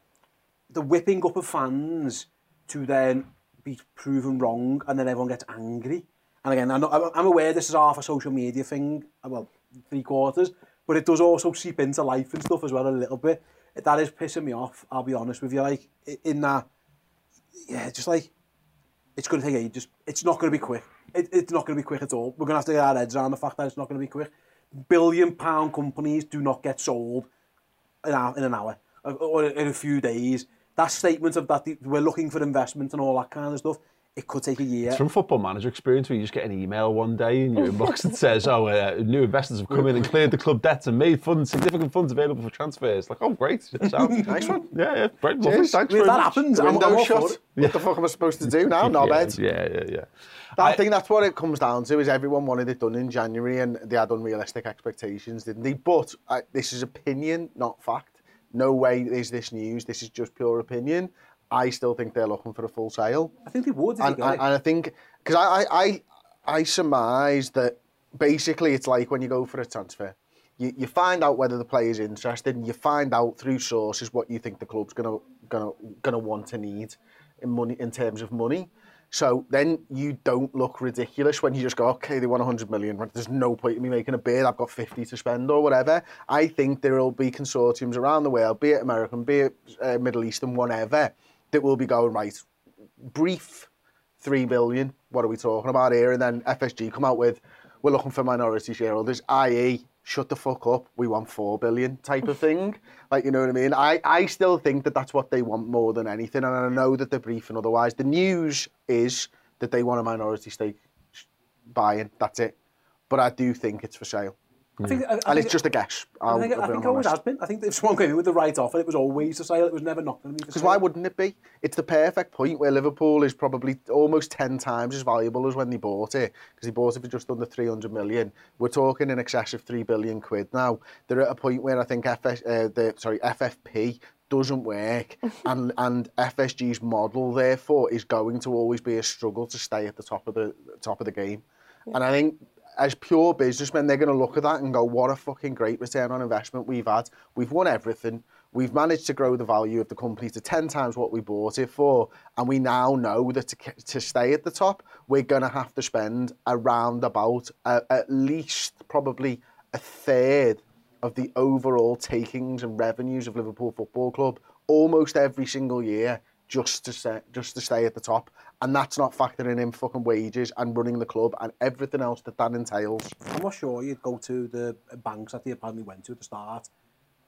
Speaker 5: the whipping up of fans to then be proven wrong and then everyone gets angry. And again, I know, I'm- aware this is half a social media thing, uh, well, three quarters, but it does also seep into life and stuff as well a little bit. That is pissing me off, I'll be honest with you. Like, in that, yeah, just like, it's going to take ages. It's not going to be quick. It, it's not going to be quick at all. We're going to have to get our heads around the fact that it's not going to be quick. Billion pound companies do not get sold in, hour, in an hour or- or in a few days. That statement of that we're looking for investment and all that kind of stuff, it could take a year.
Speaker 2: It's from football manager experience where you just get an email one day in your inbox that says, oh, uh, new investors have come in and cleared the club debts and made funds, significant funds available for transfers. Like, oh, great. That sounds
Speaker 3: Nice one.
Speaker 2: Yeah, yeah, great. Lovely.
Speaker 3: Cheers.
Speaker 2: Thanks
Speaker 5: I if that
Speaker 2: much.
Speaker 5: happens, I'm, I'm
Speaker 3: Window
Speaker 5: all for
Speaker 3: shut.
Speaker 5: it.
Speaker 3: What the fuck am I supposed to do now? Knobhead.
Speaker 2: Yeah, yeah, yeah.
Speaker 3: I,
Speaker 2: I-
Speaker 3: think that's what it comes down to. Is everyone wanted it done in January and they had unrealistic expectations, didn't they? But I, this is opinion, not fact. No way is this news. This is just pure opinion. I still think they're looking for a full sale.
Speaker 5: I think they would
Speaker 3: and, and, and I think because I, I I I surmise that basically it's like when you go for a transfer, you, you find out whether the player's interested, and you find out through sources what you think the club's gonna gonna gonna want to need in money in terms of money. So then you don't look ridiculous when you just go, okay, they want 100 million. There's no point in me making a bid. I've got 50 to spend or whatever. I think there will be consortiums around the world, be it American, be it uh, Middle Eastern, whatever, that will be going, right, brief three billion. What are we talking about here? And then FSG come out with, we're looking for minority shareholders, i.e., shut the fuck up. We want four billion type of thing. Like you know what I mean? I I still think that that's what they want more than anything, and I know that they're briefing otherwise. The news is that they want a minority stake buying. That's it. But I do think it's for sale,
Speaker 5: I think, I, I
Speaker 3: and
Speaker 5: think,
Speaker 3: it's just a guess. I'll,
Speaker 5: I think, I
Speaker 3: I'll be
Speaker 5: think it always has been. I think if someone came in with the right offer, it was always a sale. It was never not going to be
Speaker 3: Because why wouldn't it be? It's the perfect point where Liverpool is probably almost 10 times as valuable as when they bought it, because they bought it for just under 300 million. We're talking in excess of 3 billion quid now. They're at a point where I think FS, uh, the, sorry, FFP doesn't work, and and FSG's model therefore is going to always be a struggle to stay at the top of the top of the game, and I think. As pure businessmen, they're going to look at that and go, "What a fucking great return on investment we've had. We've won everything. We've managed to grow the value of the company to 10 times what we bought it for. And we now know that to, to stay at the top, we're going to have to spend around about uh, at least probably a third of the overall takings and revenues of Liverpool Football Club almost every single year just to stay, just to stay at the top. And that's not factoring in fucking wages and running the club and everything else that that entails.
Speaker 5: I'm not sure you'd go to the banks that they apparently went to at the start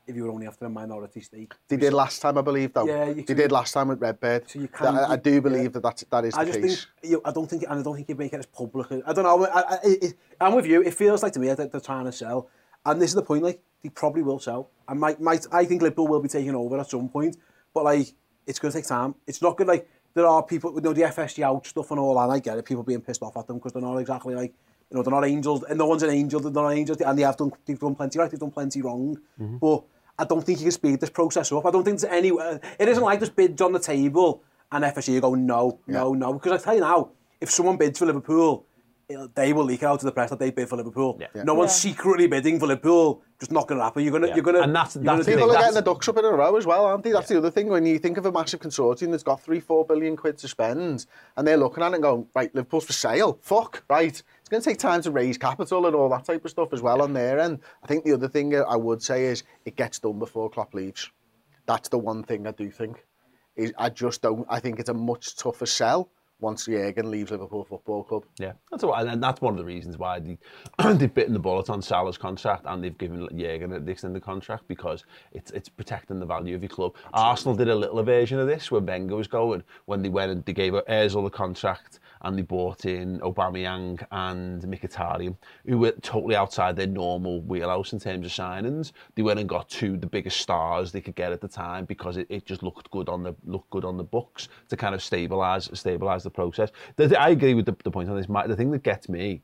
Speaker 5: if you were only after a minority stake.
Speaker 3: They did last time, I believe, though.
Speaker 5: Yeah, you
Speaker 3: they did last time with Redbird.
Speaker 5: So you can-
Speaker 3: I, I do believe
Speaker 5: yeah.
Speaker 3: that that's, that is
Speaker 5: I
Speaker 3: the
Speaker 5: just
Speaker 3: case.
Speaker 5: think you, I don't think and I don't think you make it as public. I don't know. I, I, it, I'm with you. It feels like to me that they're trying to sell, and this is the point. Like they probably will sell. And might might I think Liverpool will be taking over at some point, but like it's going to take time. It's not good. Like there are people, you know, the FSG out stuff and all, and I get it. People being pissed off at them because they're not exactly like. You know, they're not angels, and no one's an angel. They're not angels, and they have done. They've done plenty right. They've done plenty wrong, but I don't think you can speed this process up. I don't think there's any. uh, It isn't like there's bids on the table and FSG go no, no, no. Because I tell you now, if someone bids for Liverpool, they will leak out to the press that they bid for Liverpool. No one's
Speaker 4: Yeah.
Speaker 5: secretly bidding for Liverpool. Just not going to happen. You're gonna,
Speaker 2: Yeah.
Speaker 5: you're gonna,
Speaker 2: And that's- that's the
Speaker 5: do
Speaker 3: People are getting the ducks up in a row as well, aren't they? That's the other thing. When you think of a massive consortium that's got three, four billion quid to spend, and they're looking at it and going, right, Liverpool's for sale. Fuck, right. It's going to take time to raise capital and all that type of stuff as well on their end. I think the other thing I would say is it gets done before Klopp leaves. That's the one thing I do think. Is I just don't. I think it's a much tougher sell once Jurgen leaves Liverpool Football Club.
Speaker 2: Yeah, that's what, and that's one of the reasons why they, they've bitten the bullet on Salah's contract and they've given Jurgen the extended contract because it's it's protecting the value of your club. Arsenal did a little version of this when Wenger was going, when they went and they gave Ozil the contract and they brought in Aubameyang and Mkhitaryan, who were totally outside their normal wheelhouse in terms of signings. They went and got two the biggest stars they could get at the time because it, it just looked good on the looked good on the books to kind of stabilize stabilize the process. I agree with the, the point on this. The thing that gets me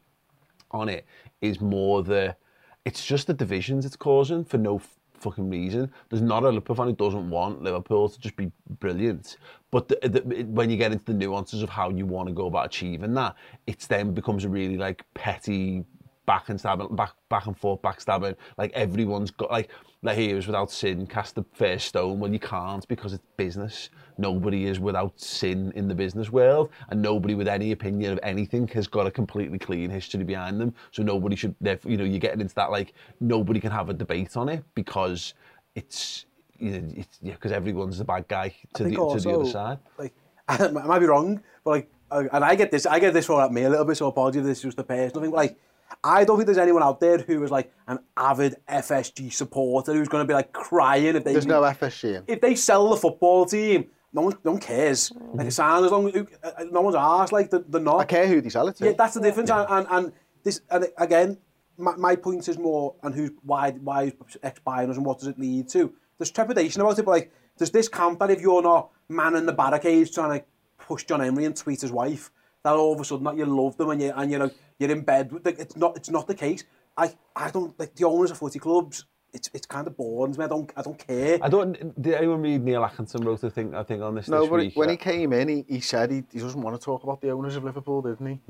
Speaker 2: on it is more the it's just the divisions it's causing for no fucking reason. There's not a Liverpool fan who doesn't want Liverpool to just be brilliant, but the, the, it- when you get into the nuances of how you want to go about achieving that, it's then becomes a really like petty back and stabbing, back back and forth, backstabbing. Like everyone's got like like he was without sin, cast the first stone. Well, you can't because it's business. Nobody is without sin in the business world, and nobody with any opinion of anything has got a completely clean history behind them. So nobody should, you know, you're getting into that like nobody can have a debate on it because it's. You know, it's, yeah, because everyone's the bad guy to the,
Speaker 5: think
Speaker 2: to the other side.
Speaker 5: Like, I might be wrong, but like, and I get this, I get this thrown at me a little bit. So apology if this is just a personal thing. But like, I don't think there's anyone out there who is like an avid FSG supporter who's going to be like crying if they
Speaker 3: There's no FSG
Speaker 5: if they sell the football team. No one, no one cares. Like it's fine as long as uh, no one's asked. Like they're, they're not.
Speaker 3: I care who they sell it to.
Speaker 5: Yeah, that's the difference. And, and, and this, and again, my, my point is more on who, why, why is X buying us and what does it lead to? There's trepidation about it, but like, there's this camp that if you're not manning the barricades trying to push John Henry and tweet his wife, that all of a sudden that you love them and you and you know you're in bed. with- Like, it's not, it's not the case. I, I don't like the owners of footy clubs. It's, it's kind of boring to me. I don't, I don't care.
Speaker 2: I don't. Did anyone read Neil Atkinson wrote a thing? I think on this.
Speaker 3: No,
Speaker 2: this
Speaker 3: but
Speaker 2: week,
Speaker 3: when
Speaker 2: uh,
Speaker 3: he came in, he, he said he, he doesn't want to talk about the owners of Liverpool, didn't he?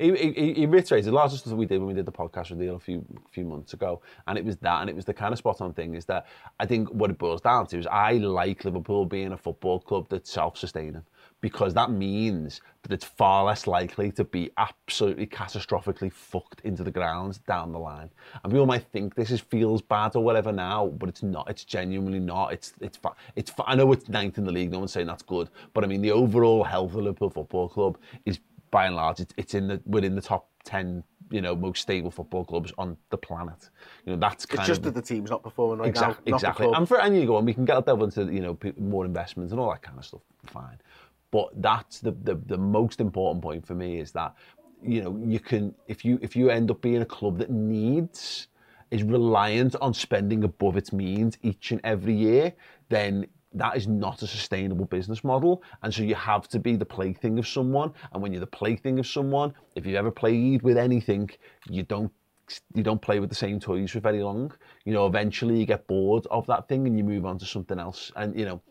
Speaker 2: He, he, he reiterated a lot of stuff we did when we did the podcast with Neil a few few months ago, and it was that, and it was the kind of spot on thing is that I think what it boils down to is I like Liverpool being a football club that's self sustaining because that means that it's far less likely to be absolutely catastrophically fucked into the ground down the line. And people might think this is feels bad or whatever now, but it's not. It's genuinely not. It's it's fa- it's. I know it's ninth in the league. No one's saying that's good, but I mean the overall health of Liverpool Football Club is by and large, it's, it's in the within the top ten, you know, most stable football clubs on the planet. You know, that's kind
Speaker 3: It's just
Speaker 2: of
Speaker 3: that the team's not performing right
Speaker 2: exactly,
Speaker 3: now. the
Speaker 2: exactly. And for and you go on, we can get a delve into you know more investments and all that kind of stuff. Fine, but that's the, the the most important point for me is that you know you can if you if you end up being a club that needs is reliant on spending above its means each and every year, then that is not a sustainable business model. And so you have to be the plaything of someone. And when you're the plaything of someone, if you've ever played with anything, you don't you don't play with the same toys for very long. You know, eventually you get bored of that thing and you move on to something else. And you know,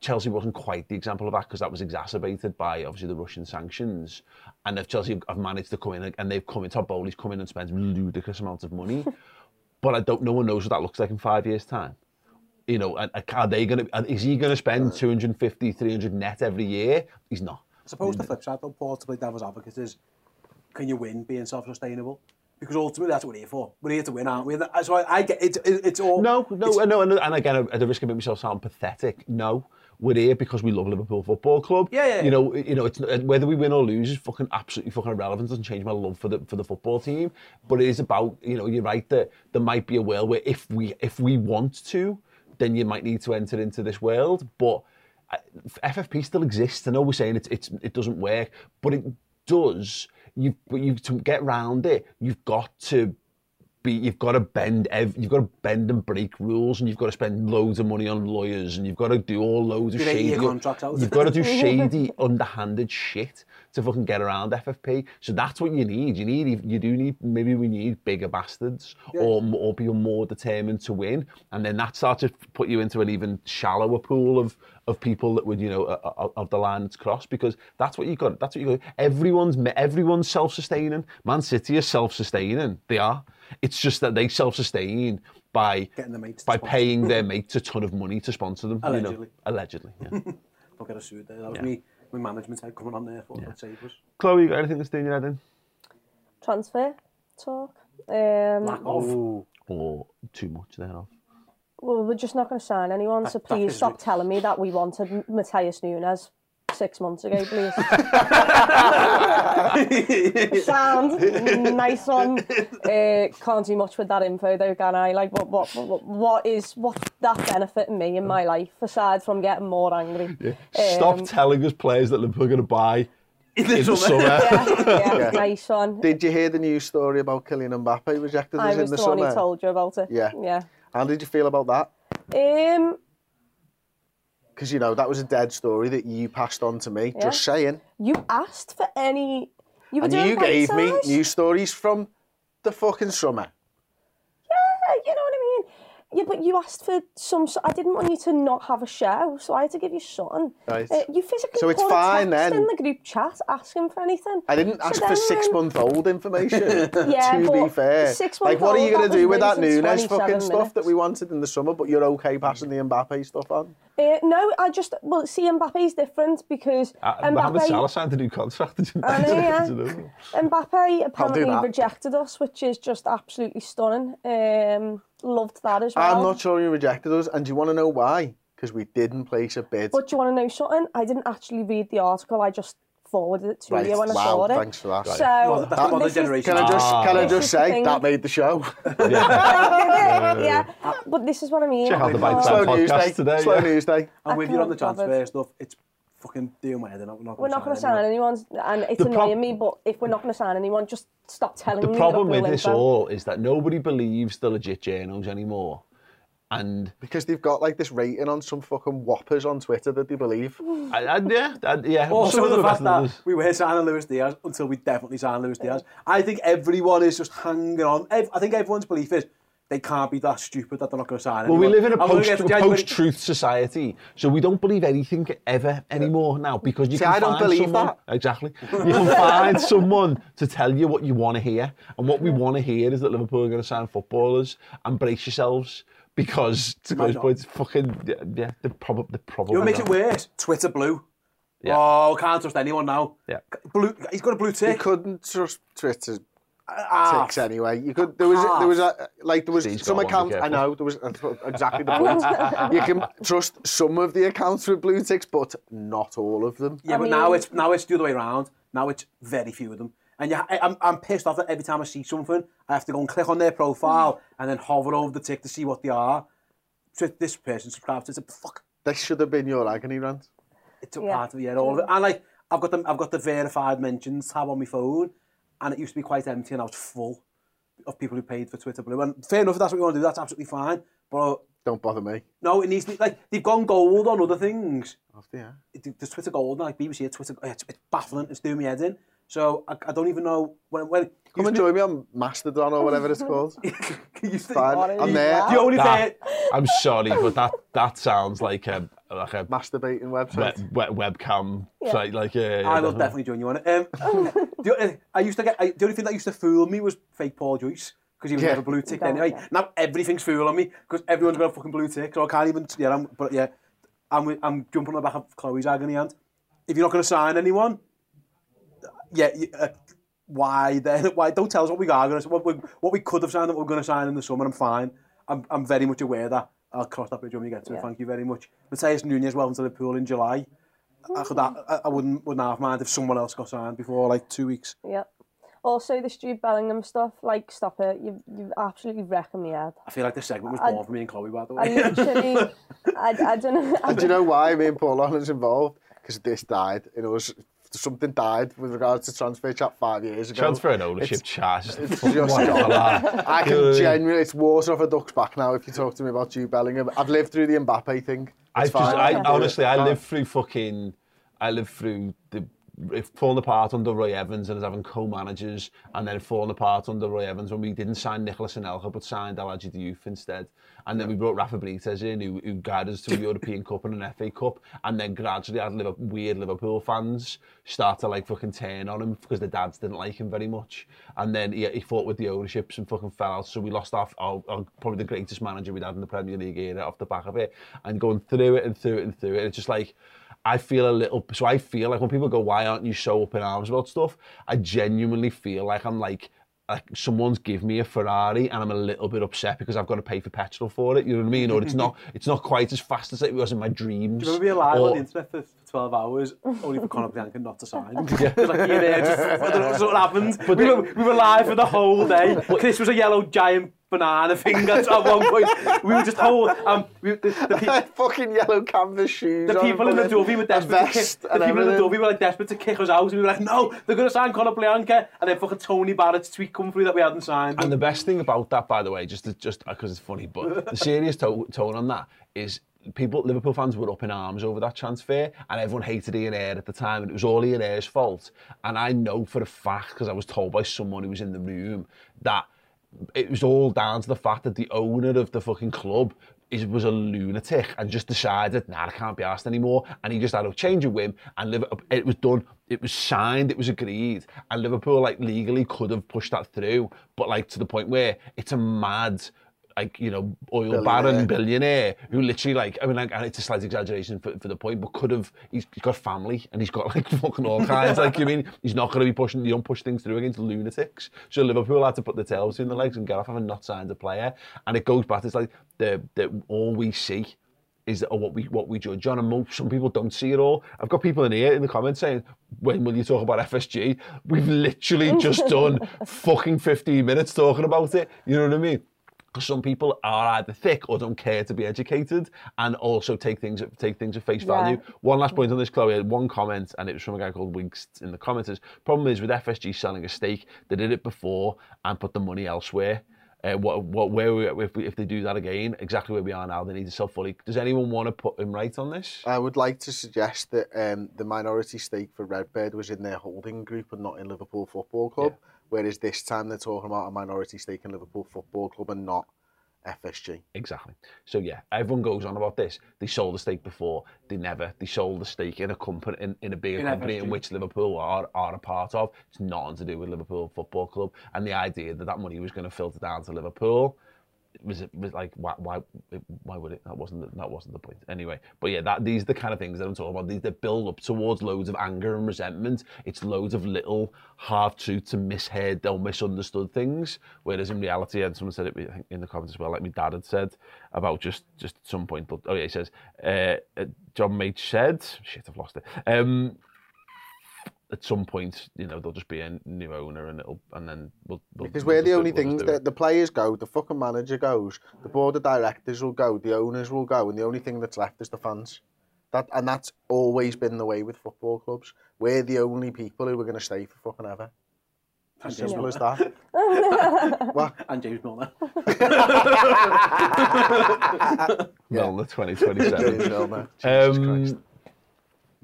Speaker 2: Chelsea wasn't quite the example of that because that was exacerbated by obviously the Russian sanctions. And if Chelsea have managed to come in and they've come in, Todd Boehly's come in and spent ludicrous amounts of money, but I don't. No one knows what that looks like in five years' time. You know, are they going to? Is he going to spend 250, 300 net every year? He's not.
Speaker 5: I suppose the mm. flip side, though, Paul, to play devil's advocate is, can you win being self-sustainable? Because ultimately, that's what we're here for. We're here to win, aren't we? And that- So I, I get it. it it's all
Speaker 2: No, no, no, and, and again, at the risk of making myself sound pathetic, no. We're here because we love Liverpool Football Club.
Speaker 5: Yeah, yeah.
Speaker 2: You know, you know, it's whether we win or lose is fucking absolutely fucking irrelevant. Doesn't change my love for the for the football team. But it is about, you know, you're right that there might be a world where if we if we want to, then you might need to enter into this world. But uh, FFP still exists. I know we're saying it's it's it doesn't work, but it does. You but you to get round it, you've got to be you've got to bend ev- you've got to bend and break rules and you've got to spend loads of money on lawyers and you've got to do all loads of shady you've got to do shady underhanded shit to fucking get around FFP so that's what you need. You need you do need maybe we need bigger bastards or or people more determined to win and then that starts to put you into an even shallower pool of of people that would you know of the line that's crossed because that's what you got that's what you got. Everyone's everyone's self-sustaining. Man City is self-sustaining. They are It's just that they self-sustain by
Speaker 5: Getting mate to
Speaker 2: by
Speaker 5: sponsor.
Speaker 2: paying their mates a ton of money to sponsor them. Allegedly. You know?
Speaker 5: Allegedly,
Speaker 2: yeah.
Speaker 5: I'll get a suit there. That was
Speaker 2: yeah.
Speaker 5: me, my management head coming on there for yeah. the
Speaker 2: Chloe, you got anything that's doing your head in?
Speaker 4: Transfer talk. Um,
Speaker 5: Lack of.
Speaker 2: Or too much there off.
Speaker 4: Well, we're just not going to sign anyone,
Speaker 5: that, so
Speaker 4: please stop telling me that we wanted Matthias Nunes six months ago, please. Sound, nice one. Uh, can't do much with that info though, can I? Like, what, what, what, what is, what's that benefiting me in my life, aside from getting more angry? Yeah.
Speaker 2: Um, Stop
Speaker 4: um,
Speaker 2: telling us players that Liverpool are going to buy
Speaker 5: in
Speaker 2: the summer. summer.
Speaker 4: yeah, yeah, yeah, nice one.
Speaker 3: Did you hear the news story about Kylian Mbappe rejected
Speaker 4: I
Speaker 3: us in
Speaker 4: the,
Speaker 3: the summer?
Speaker 4: I was the one who told you about it.
Speaker 3: Yeah.
Speaker 4: Yeah.
Speaker 3: How did you feel about that?
Speaker 4: Um,
Speaker 3: Because, you know, that was a dead story that you passed on to me.
Speaker 4: Yeah.
Speaker 3: Just saying.
Speaker 4: you asked for any. You were
Speaker 3: And
Speaker 4: doing
Speaker 3: you gave me news stories from the fucking summer.
Speaker 4: Yeah, you know what I mean. Yeah, but you asked for some. so- I didn't want you to not have a show, so I had to give you something.
Speaker 3: Right.
Speaker 4: Uh, you physically
Speaker 3: So it's
Speaker 4: put a
Speaker 3: fine
Speaker 4: text
Speaker 3: then.
Speaker 4: in the group chat asking for anything.
Speaker 3: I didn't
Speaker 4: So
Speaker 3: ask for
Speaker 4: then
Speaker 3: six
Speaker 4: when-
Speaker 3: month old information.
Speaker 4: Yeah,
Speaker 3: to be fair.
Speaker 4: six
Speaker 3: like, what are you going to do with
Speaker 4: that
Speaker 3: that
Speaker 4: was
Speaker 3: Nunes fucking
Speaker 4: 27
Speaker 3: stuff that we wanted in the summer, but you're okay passing the Mbappe stuff on?
Speaker 4: Uh, no, I just well, see, Mbappe's different because
Speaker 2: Uh, Mohamed Salah signed a new contract. didn't
Speaker 4: I know, yeah. Mbappe apparently rejected us, which is just absolutely stunning. Um, loved that as well.
Speaker 3: I'm not sure you rejected us, and do you want to know why? Because we didn't place a bid.
Speaker 4: But do you want to know something? I didn't actually read the article. I just forwarded it to
Speaker 3: Right,
Speaker 4: you when I
Speaker 3: wow,
Speaker 4: saw it.
Speaker 3: thanks for that.
Speaker 4: So
Speaker 5: Well, that's the modern
Speaker 4: is-
Speaker 5: generation.
Speaker 3: Can I just ah, can I just say
Speaker 4: thing.
Speaker 3: that made the show?
Speaker 4: yeah, but this is what I mean.
Speaker 2: Check out the
Speaker 3: Slow
Speaker 2: Time
Speaker 3: news day.
Speaker 2: today.
Speaker 3: Slow
Speaker 2: yeah.
Speaker 3: news day.
Speaker 5: I'm with you on the
Speaker 4: can't
Speaker 5: transfer stuff. It's fucking doing my head in. We're not
Speaker 4: We're not going to
Speaker 5: sign
Speaker 4: sign
Speaker 5: anyone.
Speaker 4: anyone, and it's
Speaker 2: The prob-
Speaker 4: annoying me. But if we're not going to sign anyone, just stop telling
Speaker 2: The
Speaker 4: me.
Speaker 2: The
Speaker 4: problem
Speaker 2: with this
Speaker 4: info.
Speaker 2: all is that nobody believes the legit journals anymore. And
Speaker 3: Because they've got like this rating on some fucking whoppers on Twitter that they believe.
Speaker 2: I, I, yeah, I, yeah. some
Speaker 5: Also,
Speaker 2: of
Speaker 5: the
Speaker 2: them
Speaker 5: fact that we were signing Luis Diaz until we definitely signed Luis Diaz. I think everyone is just hanging on. I think everyone's belief is they can't be that stupid that they're not going to sign
Speaker 2: Well, we live in a
Speaker 5: I'm
Speaker 2: post,
Speaker 5: get,
Speaker 2: post-truth society, so we don't believe anything ever anymore now because you
Speaker 3: See,
Speaker 2: can
Speaker 3: I don't
Speaker 2: find
Speaker 3: believe
Speaker 2: someone,
Speaker 3: that.
Speaker 2: Exactly. You can find someone to tell you what you want to hear, and what we want to hear is that Liverpool are going to sign footballers and brace yourselves because to
Speaker 5: my
Speaker 2: those
Speaker 5: job.
Speaker 2: points, fucking yeah, yeah they're probably they're.
Speaker 5: You know what makes it
Speaker 2: not.
Speaker 5: worse? Twitter blue.
Speaker 2: Yeah.
Speaker 5: Oh, can't trust anyone now.
Speaker 2: Yeah.
Speaker 5: Blue. He's got a blue
Speaker 3: You
Speaker 5: tick.
Speaker 3: couldn't trust Twitter
Speaker 5: Ah,
Speaker 3: ticks anyway. You could. There was. There was a like. There was
Speaker 2: Steve's
Speaker 3: some
Speaker 2: got one, be
Speaker 3: accounts. I know. There was exactly the point. you can trust some of the accounts with blue ticks, but not all of them.
Speaker 5: Yeah,
Speaker 4: I
Speaker 5: but now it's now it's the other way around. Now it's very few of them. And yeah, I, I'm, I'm pissed off that every time I see something, I have to go and click on their profile and then hover over the tick to see what they are. So this person subscribes to it. Fuck,
Speaker 3: This should have been your agony rant.
Speaker 5: it took
Speaker 4: Yeah.
Speaker 5: part of it, yeah, all of it. And like, I've got the I've got the verified mentions tab on my phone, and it used to be quite empty, and now it's full of people who paid for Twitter Blue. And fair enough, if that's what you want to do, that's absolutely fine. But
Speaker 3: Don't bother me.
Speaker 5: no, it needs to be like they've gone gold on other things.
Speaker 3: After yeah.
Speaker 5: there's Twitter gold like BBC, Twitter, it's, it's baffling, it's doing me head in. So I, I don't even know when. when
Speaker 3: Come and join me on Mastodon or whatever it's called. Fine. I'm there.
Speaker 5: The only
Speaker 2: that, I'm sorry, but that that sounds like a like a
Speaker 3: masturbating website.
Speaker 2: Web, web, webcam yeah. site, like yeah.
Speaker 5: I will definitely join you on it. Um, the, uh, I used to get I, the only thing that used to fool me was fake Paul Joyce because he was
Speaker 3: yeah.
Speaker 5: never blue tick anyway.
Speaker 4: Yeah.
Speaker 5: Now everything's fooling me because everyone's got a fucking blue tick, so I can't even. Yeah, I'm, but yeah, I'm I'm jumping on the back of Chloe's agony hand. If you're not going to sign anyone, yeah, uh, why then? Why don't tell us what we are going to what we what we could have signed that we're going to sign in the summer. I'm fine. I'm I'm very much aware that I'll cross that bridge when we get to it. Thank you very much. Matheus Nunes well into Liverpool in July. I, could, I, I wouldn't wouldn't half mind if someone else got signed before like two weeks.
Speaker 4: Yeah. Also, the Jude Bellingham stuff, like, stop it. You've, you've absolutely wrecking me head.
Speaker 5: I feel like this segment was
Speaker 4: I-
Speaker 5: born for me and Chloe, by the way.
Speaker 4: I
Speaker 5: way.
Speaker 4: literally, I, I don't know. I
Speaker 3: And do you know why me and Paul Holland's involved? Because this died. You know, s- something died with regards to transfer chat five years ago.
Speaker 2: Transfer and ownership
Speaker 3: It's-
Speaker 2: chat. It's
Speaker 3: it's just
Speaker 2: what the hell
Speaker 3: gone. I
Speaker 2: You know what
Speaker 3: can genuinely, it's water off a duck's back now if you talk to me about Jude Bellingham. I've lived through the Mbappe thing.
Speaker 2: I
Speaker 3: It's
Speaker 2: just,
Speaker 3: fine.
Speaker 2: I,
Speaker 3: can do it.
Speaker 2: honestly, I
Speaker 3: Can't.
Speaker 2: lived through fucking, I lived through the, if falling apart under Roy Evans and us having co-managers and then falling apart under Roy Evans when we didn't sign Nicholas Anelka but signed Alaji Diouf instead. And then we brought Rafa Benitez in who, who guided us to the European Cup and an FA Cup and then gradually had Liverpool, weird Liverpool fans start to like fucking turn on him because the dads didn't like him very much. And then he, he fought with the ownerships and fucking fell out. So we lost our, our, our probably the greatest manager we'd had in the Premier League era off the back of it and going through it and through it and through it. And it's just like, I feel a little, so I feel like when people go, why aren't you so up in arms about stuff? I genuinely feel like I'm like, like someone's give me a Ferrari and I'm a little bit upset because I've got to pay for petrol for it. You know what I mean? Or it's not, it's not quite as fast as it was in my dreams.
Speaker 5: Do you remember being live
Speaker 2: Or-
Speaker 5: on the internet for, 12 hours, only for Conor Blanca not to sign. yeah. like, you know, just, I don't know what happened. We, were, we were live for the whole day. Chris was a yellow giant banana finger at one point. We were just whole... Um, we, the, the
Speaker 3: fucking yellow canvas shoes
Speaker 5: The people in the Dovey were desperate to kick... The people in the Dovey were like desperate to kick us out. And we were like, no, they're going to sign Conor Blanca. Eh? And then fucking Tony Barrett's tweet come through that we hadn't signed.
Speaker 2: And the best thing about that, by the way, just just, because it's funny, but the serious to tone on that is people, Liverpool fans were up in arms over that transfer, and everyone hated Ian Ayre at the time, and it was all Ian Ayre's fault. And I know for a fact, because I was told by someone who was in the room, that it was all down to the fact that the owner of the fucking club is, was a lunatic and just decided, nah, I can't be asked anymore. And he just had a change of whim and Liverpool, it was done. It was signed, it was agreed. And Liverpool, like, legally could have pushed that through, but, like, to the point where it's a mad, like, you know, oil baron, billionaire who literally, like, I mean, like, and it's a slight exaggeration for, for the point, but could have, he's, he's got family and he's got, like, fucking all kinds. like, you mean, he's not going to be pushing, you don't push things through against lunatics. So Liverpool had to put the tails between the legs and get off having not signed a player. And it goes back, it's like, the, the all we see is or what we what we judge on, and most, some people don't see it all. I've got people in here in the comments saying, "When will you talk about FSG?" We've literally just done fucking 15 minutes talking about it. You know what I mean? Because some people are either thick or don't care to be educated, and also take things at, take things at face
Speaker 4: Yeah.
Speaker 2: value. One last point on this, Chloe. One comment, and it was from a guy called Winks in the comments. is, Problem is with FSG selling a stake, they did it before and put the money elsewhere. Uh, what, what, where we, if, we, if they do that again, exactly where we are now, they need to sell fully. Does anyone want to put him right on this?
Speaker 3: I would like to suggest that um, the minority stake for Redbird was in their holding group and not in Liverpool Football Club, whereas this time they're talking about a minority stake in Liverpool Football Club and not FSG.
Speaker 2: Exactly. So yeah, everyone goes on about this. They sold the stake before. They never. They sold the stake in a company in, in a bigger
Speaker 5: In
Speaker 2: company in which Liverpool are are a part of. It's nothing to do with Liverpool Football Club. And the idea that that money was going to filter down to Liverpool was was like why why why would it? That wasn't the, that wasn't the point anyway. But yeah, that these are the kind of things that I'm talking about. These that build up towards loads of anger and resentment. It's loads of little half truths and misheard or misunderstood things. Whereas in reality, and someone said it in the comments as well, like my dad had said about just just at some point. Oh yeah, he says uh, uh, John Mate said shit, I've lost it. Um, at some point, you know, there'll just be a new owner, and it'll, and then we'll, we'll
Speaker 3: Because
Speaker 2: we'll
Speaker 3: we're the
Speaker 2: do-
Speaker 3: only
Speaker 2: we'll
Speaker 3: things that the players go, the fucking manager goes, the board of directors will go, the owners will go, and the only thing that's left is the fans. That and that's always been the way with football clubs. We're the only people who are going to stay for fucking ever. As simple as that. what?
Speaker 5: and James Milner.
Speaker 2: Milner 2027.
Speaker 3: James Milner. Um, Jesus Christ.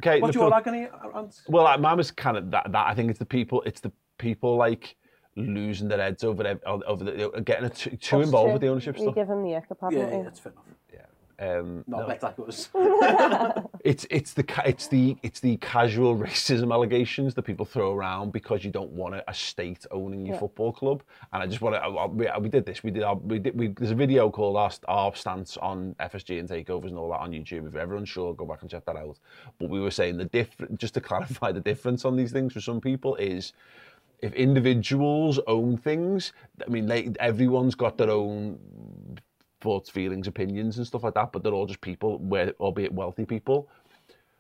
Speaker 2: Okay,
Speaker 5: What's
Speaker 2: Liverpool-
Speaker 5: your agony, Ant?
Speaker 2: Well, like, mine was kind of that, that. I think it's the people. It's the people like losing their heads over ev- over the, getting too, too involved with the ownership
Speaker 4: You
Speaker 2: stuff.
Speaker 4: give them the ick,
Speaker 5: Yeah, yeah, that's fair enough.
Speaker 2: Um,
Speaker 5: Not
Speaker 2: no.
Speaker 5: like that
Speaker 2: it's it's the it's the it's the casual racism allegations that people throw around because you don't want a, a state owning your
Speaker 4: Yeah.
Speaker 2: football club. And I just want to. We, we did this. We did. Our, we did. We, there's a video called our, our stance on FSG and takeovers and all that on YouTube. If everyone's sure, go back and check that out. But we were saying the different. Just to clarify, the difference on these things for some people is if individuals own things. I mean, they, everyone's got their own thoughts, feelings, opinions, and stuff like that. But they're all just people, where, albeit wealthy people.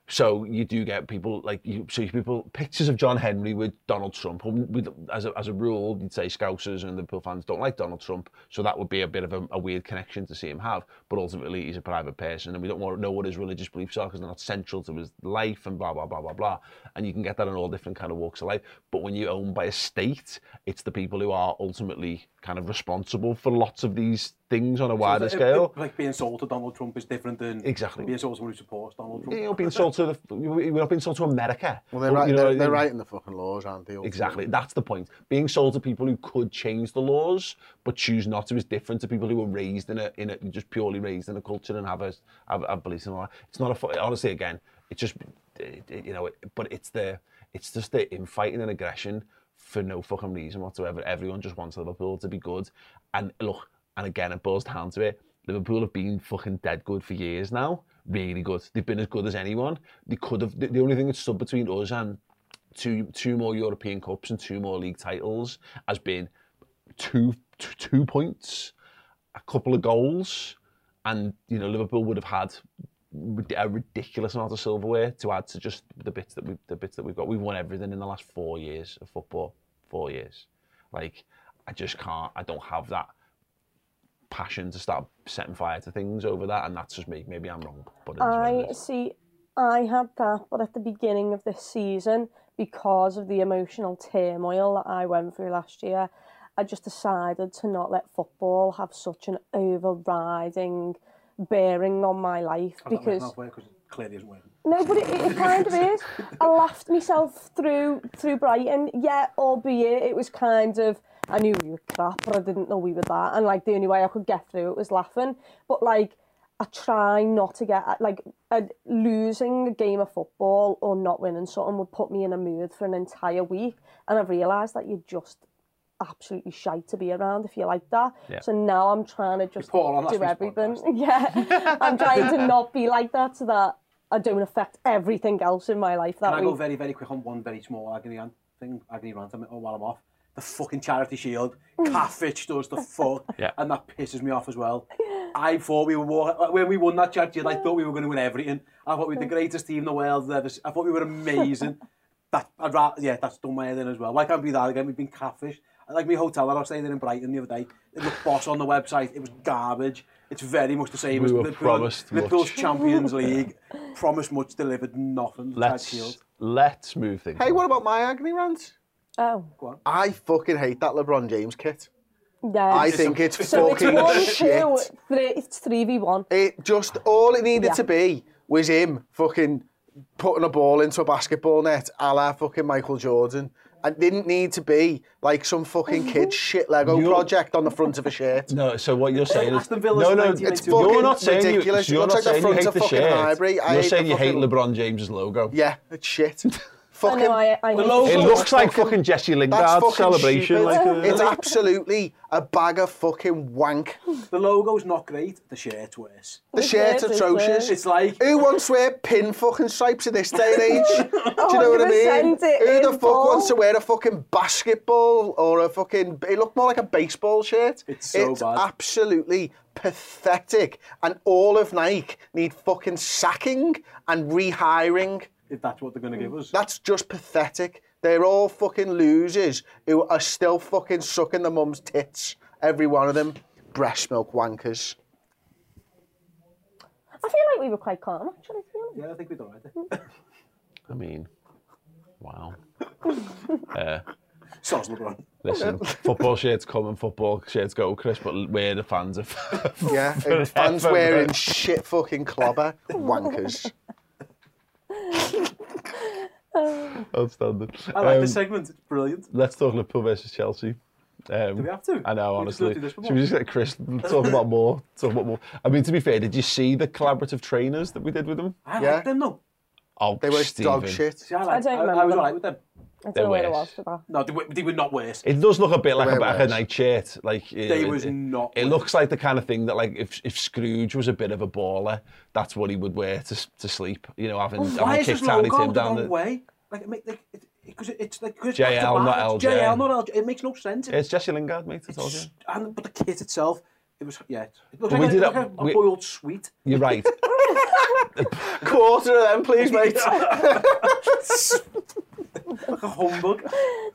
Speaker 2: So you do get people like you see people pictures of John Henry with Donald Trump. With, as, a, as a rule, you'd say Scousers and Liverpool fans don't like Donald Trump, so that would be a bit of a, a weird connection to see him have. But ultimately, he's a private person, and we don't want to know what his religious beliefs are because they're not central to his life and blah blah blah blah blah. And you can get that in all different kind of walks of life. But when you're owned by a state, it's the people who are ultimately kind of responsible for lots of these things on a wider
Speaker 5: It- it-
Speaker 2: scale.
Speaker 5: like being sold to Donald Trump is different than
Speaker 2: Exactly.
Speaker 5: being sold to someone who supports Donald Trump.
Speaker 2: You're not being sold to the. We're not being sold to America.
Speaker 3: Well, they're,
Speaker 2: You
Speaker 3: right,
Speaker 2: know
Speaker 3: they're,
Speaker 2: what I
Speaker 3: they're writing the fucking laws, aren't they?
Speaker 2: Exactly. That's the point. Being sold to people who could change the laws but choose not to is different to people who were raised in a in a just purely raised in a culture and have a have, have beliefs and all that. It's not a fu- honestly again. It's just it, it- you know. It, but it's the it's just the infighting and aggression for no fucking reason whatsoever. Everyone just wants Liverpool to be good. And look, and again, it boils down to it. Liverpool have been fucking dead good for years now. Really good. They've been as good as anyone. They could have. The, the only thing that stood between us and two two more European Cups and two more league titles has been two two points, a couple of goals, and you know Liverpool would have had a ridiculous amount of silverware to add to just the bits that we the bits that we've got. We've won everything in the last four years of football. Four years, like I just can't. I don't have that passion to start setting fire to things over that, and that's just me. Maybe I'm wrong, but it is what it
Speaker 4: I see. I had that, but at the beginning of this season, because of the emotional turmoil that I went through last year, I just decided to not let football have such an overriding bearing on my life because
Speaker 5: because it clearly isn't working.
Speaker 4: no, but it, it kind of is. I laughed myself through through Brighton. Yeah, albeit it was kind of I knew we were crap, but I didn't know we were that. And like the only way I could get through it was laughing. But like I try not to get like uh, losing a game of football or not winning something would put me in a mood for an entire week. And I've realised that you're just absolutely shite to be around if you're like that.
Speaker 2: Yeah.
Speaker 4: So now I'm trying to just
Speaker 5: on
Speaker 4: do
Speaker 5: week's
Speaker 4: everything. Yeah, I'm trying to not be like that so that I don't affect everything else in my life that
Speaker 5: Can I go
Speaker 4: week.
Speaker 5: very, very quick on one very small agony rant thing, agony rant a while I'm off? The fucking charity shield, mm. catfish does the fuck,
Speaker 2: Yeah.
Speaker 5: and that pisses me off as well. I thought we were more, when we won that charity shield, I thought we were going to win everything. I thought we were the greatest team in the world. ever. I thought we were amazing. that, I'd rather, yeah, that's done my head in as well. Why can't we be that again? We've been catfish. Like my hotel that I was staying in in Brighton the other day, it looked boss on the website. It was garbage. It's very much the same
Speaker 2: We
Speaker 5: as
Speaker 2: were
Speaker 5: Liverpool,
Speaker 2: promised
Speaker 5: Liverpool's
Speaker 2: much.
Speaker 5: Champions League. Promised much, delivered nothing. the charity shield.
Speaker 2: Let's let's move things.
Speaker 3: Hey,
Speaker 2: on.
Speaker 3: what about my agony rant?
Speaker 4: Oh,
Speaker 3: I fucking hate that LeBron James kit.
Speaker 4: yeah.
Speaker 3: I think it's
Speaker 4: so it's
Speaker 3: fucking
Speaker 4: one,
Speaker 3: shit.
Speaker 4: two, three, it's three v one.
Speaker 3: It just all it needed
Speaker 4: Yeah.
Speaker 3: to be was him fucking putting a ball into a basketball net, a la fucking Michael Jordan. And didn't need to be like some fucking kid's mm-hmm. shit Lego
Speaker 2: You're-
Speaker 3: project on the front of a shirt.
Speaker 2: No, so what you're saying is
Speaker 5: Aston Villa's
Speaker 2: no, no.
Speaker 5: 1992.
Speaker 3: It's
Speaker 2: You're
Speaker 3: fucking
Speaker 2: not saying
Speaker 3: ridiculous.
Speaker 2: You, you're
Speaker 3: looks
Speaker 2: not
Speaker 3: like the
Speaker 2: saying you
Speaker 3: front
Speaker 2: hate
Speaker 3: of
Speaker 2: the
Speaker 3: fucking
Speaker 2: shirt.
Speaker 3: Highbury. I
Speaker 2: You're
Speaker 3: hate
Speaker 2: saying
Speaker 3: the
Speaker 2: you hate LeBron James's logo.
Speaker 3: Yeah, it's shit.
Speaker 4: I know, I, I hate
Speaker 2: It
Speaker 4: it.
Speaker 2: looks like fucking Jesse
Speaker 3: that's
Speaker 2: Lingard's
Speaker 3: fucking
Speaker 2: celebration.
Speaker 3: stupid.
Speaker 2: Like, uh,
Speaker 3: it's absolutely a bag of fucking wank.
Speaker 5: The logo's not great. The shirt's worse.
Speaker 3: The
Speaker 4: The
Speaker 3: shirt's
Speaker 4: shirt
Speaker 3: atrocious.
Speaker 4: worse.
Speaker 5: It's like
Speaker 3: Who wants to wear pin fucking stripes in this day and age? Do you know what I mean? Who the fuck
Speaker 4: Paul.
Speaker 3: wants to wear a fucking basketball or a fucking... It looked more like a baseball shirt.
Speaker 5: It's so
Speaker 3: it's
Speaker 5: bad.
Speaker 3: absolutely pathetic. And all of Nike need fucking sacking and rehiring.
Speaker 5: If that's what they're going to give us.
Speaker 3: That's just pathetic. They're all fucking losers who are still fucking sucking the mum's tits. Every one of them. Breast milk wankers.
Speaker 4: I feel like we were quite calm, actually, to be honest.
Speaker 5: Yeah, I think we done right.
Speaker 2: I mean, wow. uh,
Speaker 5: Soz LeBron.
Speaker 2: listen, football shirts come and football shirts go, Chris. But we're the fans of.
Speaker 3: Yeah, fans wearing shit fucking clobber. Wankers.
Speaker 2: Outstanding.
Speaker 5: I like
Speaker 2: Um,
Speaker 5: this segment. It's brilliant.
Speaker 2: Let's talk Liverpool versus Chelsea. Um,
Speaker 5: Do we have to?
Speaker 2: I know,
Speaker 5: We
Speaker 2: honestly.
Speaker 5: don't do this
Speaker 2: Should we just get Chris talk about more? Talk about more. I mean, to be fair, did you see the collaborative trainers that we did with them?
Speaker 5: I
Speaker 3: Yeah.
Speaker 5: like them though.
Speaker 2: Oh,
Speaker 3: They were
Speaker 2: Stephen.
Speaker 3: dog shit.
Speaker 5: See, I, like,
Speaker 4: don't
Speaker 5: I, I
Speaker 4: remember
Speaker 5: was
Speaker 4: them.
Speaker 5: alright with them.
Speaker 4: I
Speaker 2: They're
Speaker 4: don't know where it
Speaker 2: worse.
Speaker 4: was for that.
Speaker 5: No, they were, they were not worse.
Speaker 2: It does look a bit like a,
Speaker 3: were
Speaker 2: like a
Speaker 3: worse.
Speaker 2: night shirt. Like you
Speaker 5: They
Speaker 2: know,
Speaker 5: was
Speaker 2: it,
Speaker 5: not
Speaker 2: It
Speaker 5: worse.
Speaker 2: looks like the kind of thing that, like, if if Scrooge was a bit of a baller, that's what he would wear to to sleep. You know, having,
Speaker 5: Well,
Speaker 2: having
Speaker 5: why is
Speaker 2: kicked
Speaker 5: this
Speaker 2: Tiny Tim
Speaker 5: the
Speaker 2: down
Speaker 5: wrong
Speaker 2: the.
Speaker 5: way? Like, it make, like, it, because it, it's like 'cause it's
Speaker 2: JL,
Speaker 5: back
Speaker 2: not
Speaker 5: it's
Speaker 2: LJ.
Speaker 5: JL, not LJ. It makes no sense.
Speaker 2: It's Jesse Lingard, mate. I told you.
Speaker 5: It's- and, but the kit itself, it was yeah. It looks like,
Speaker 2: we
Speaker 5: a,
Speaker 2: did
Speaker 5: like
Speaker 2: that-
Speaker 5: a,
Speaker 2: we-
Speaker 5: a boiled sweet.
Speaker 2: You're right.
Speaker 3: Quarter of them, please, mate.
Speaker 5: like a humbug.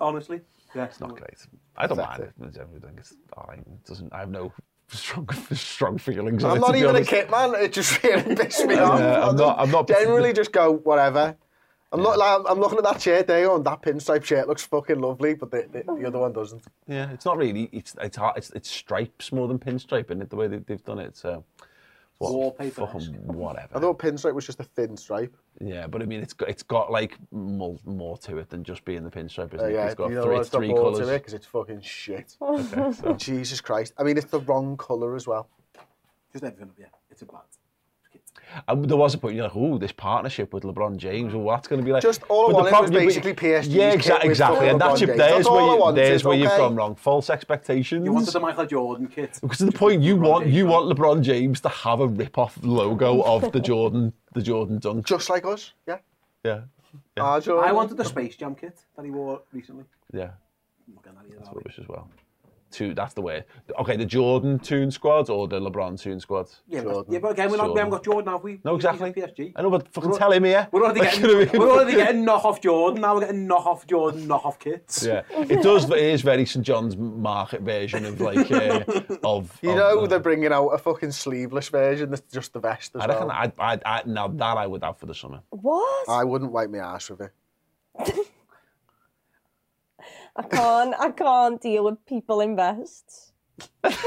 Speaker 5: Honestly, yeah, it's
Speaker 2: not great. I don't mind it. I think it's all right. It doesn't. I have no strong strong feelings.
Speaker 3: I'm
Speaker 2: it,
Speaker 3: not
Speaker 2: to be
Speaker 3: even a
Speaker 2: honest.
Speaker 3: kit man. It just really pisses me off.
Speaker 2: Yeah, I'm
Speaker 3: I
Speaker 2: not- I'm not-
Speaker 3: Generally, just go whatever. I'm not like I'm looking at that shirt there, going that pinstripe shirt looks fucking lovely, but the, the, the other one doesn't.
Speaker 2: Yeah, it's not really. It's it's hard, it's, it's stripes more than pinstripe, isn't it? The way they, they've done it. So, what,
Speaker 5: Wallpaper.
Speaker 2: fucking whatever.
Speaker 3: I thought pinstripe was just a thin stripe.
Speaker 2: Yeah, but I mean, it's got it's got like more, more to it than just being the pinstripe, isn't
Speaker 3: Uh,
Speaker 2: it?
Speaker 3: yeah,
Speaker 2: it's got
Speaker 3: you know
Speaker 2: three,
Speaker 3: what? It's got
Speaker 2: three colours.
Speaker 3: to it because it's fucking shit.
Speaker 2: Okay, so-
Speaker 3: Jesus Christ! I mean, it's the wrong colour as well.
Speaker 5: just everything. Yeah, it's a bad. Kit.
Speaker 2: And there was a point you're like, oh, this partnership with LeBron James, well, what's going to be like?
Speaker 3: Just all I
Speaker 2: But the
Speaker 3: wanted
Speaker 2: problem-
Speaker 3: was basically PSG.
Speaker 2: Yeah,
Speaker 3: kit
Speaker 2: exa-
Speaker 3: with
Speaker 2: exactly,
Speaker 3: fucking
Speaker 2: and that's your, there's
Speaker 3: That's
Speaker 2: where you,
Speaker 3: wanted,
Speaker 2: there's where you've gone wrong. False expectations.
Speaker 5: You wanted the Michael Jordan kit.
Speaker 2: Because to the point you want you want LeBron James to have a rip-off logo of the Jordan the Jordan dunk.
Speaker 3: Just like us, yeah.
Speaker 2: Yeah, ah,
Speaker 3: Our Jordan.
Speaker 5: I wanted the Space Jam kit that he wore recently.
Speaker 2: yeah,
Speaker 5: I'm not getting that either,
Speaker 2: that's rubbish as well. Two, that's the way. Okay, the Jordan Toon Squad or the LeBron Toon Squad?
Speaker 5: Yeah, but, yeah, but again, we're not, we haven't
Speaker 2: Jordan.
Speaker 5: got Jordan, have we?
Speaker 2: No, exactly.
Speaker 5: PSG.
Speaker 2: I know, but fucking
Speaker 5: We're-
Speaker 2: tell him here.
Speaker 5: We're already getting,
Speaker 2: you what
Speaker 5: we're already getting knock off Jordan. Now we're getting knock off Jordan, knock off kits.
Speaker 2: Yeah, it does. It is very St John's market version of like uh, of.
Speaker 3: You
Speaker 2: of,
Speaker 3: know
Speaker 2: uh,
Speaker 3: they're bringing out a fucking sleeveless version that's just the vest as
Speaker 2: I reckon
Speaker 3: well.
Speaker 2: I'd, I'd, I'd, now that I would have for the summer.
Speaker 4: What?
Speaker 3: I wouldn't wipe my ass with it.
Speaker 4: I can't. I can't deal with people in vests. if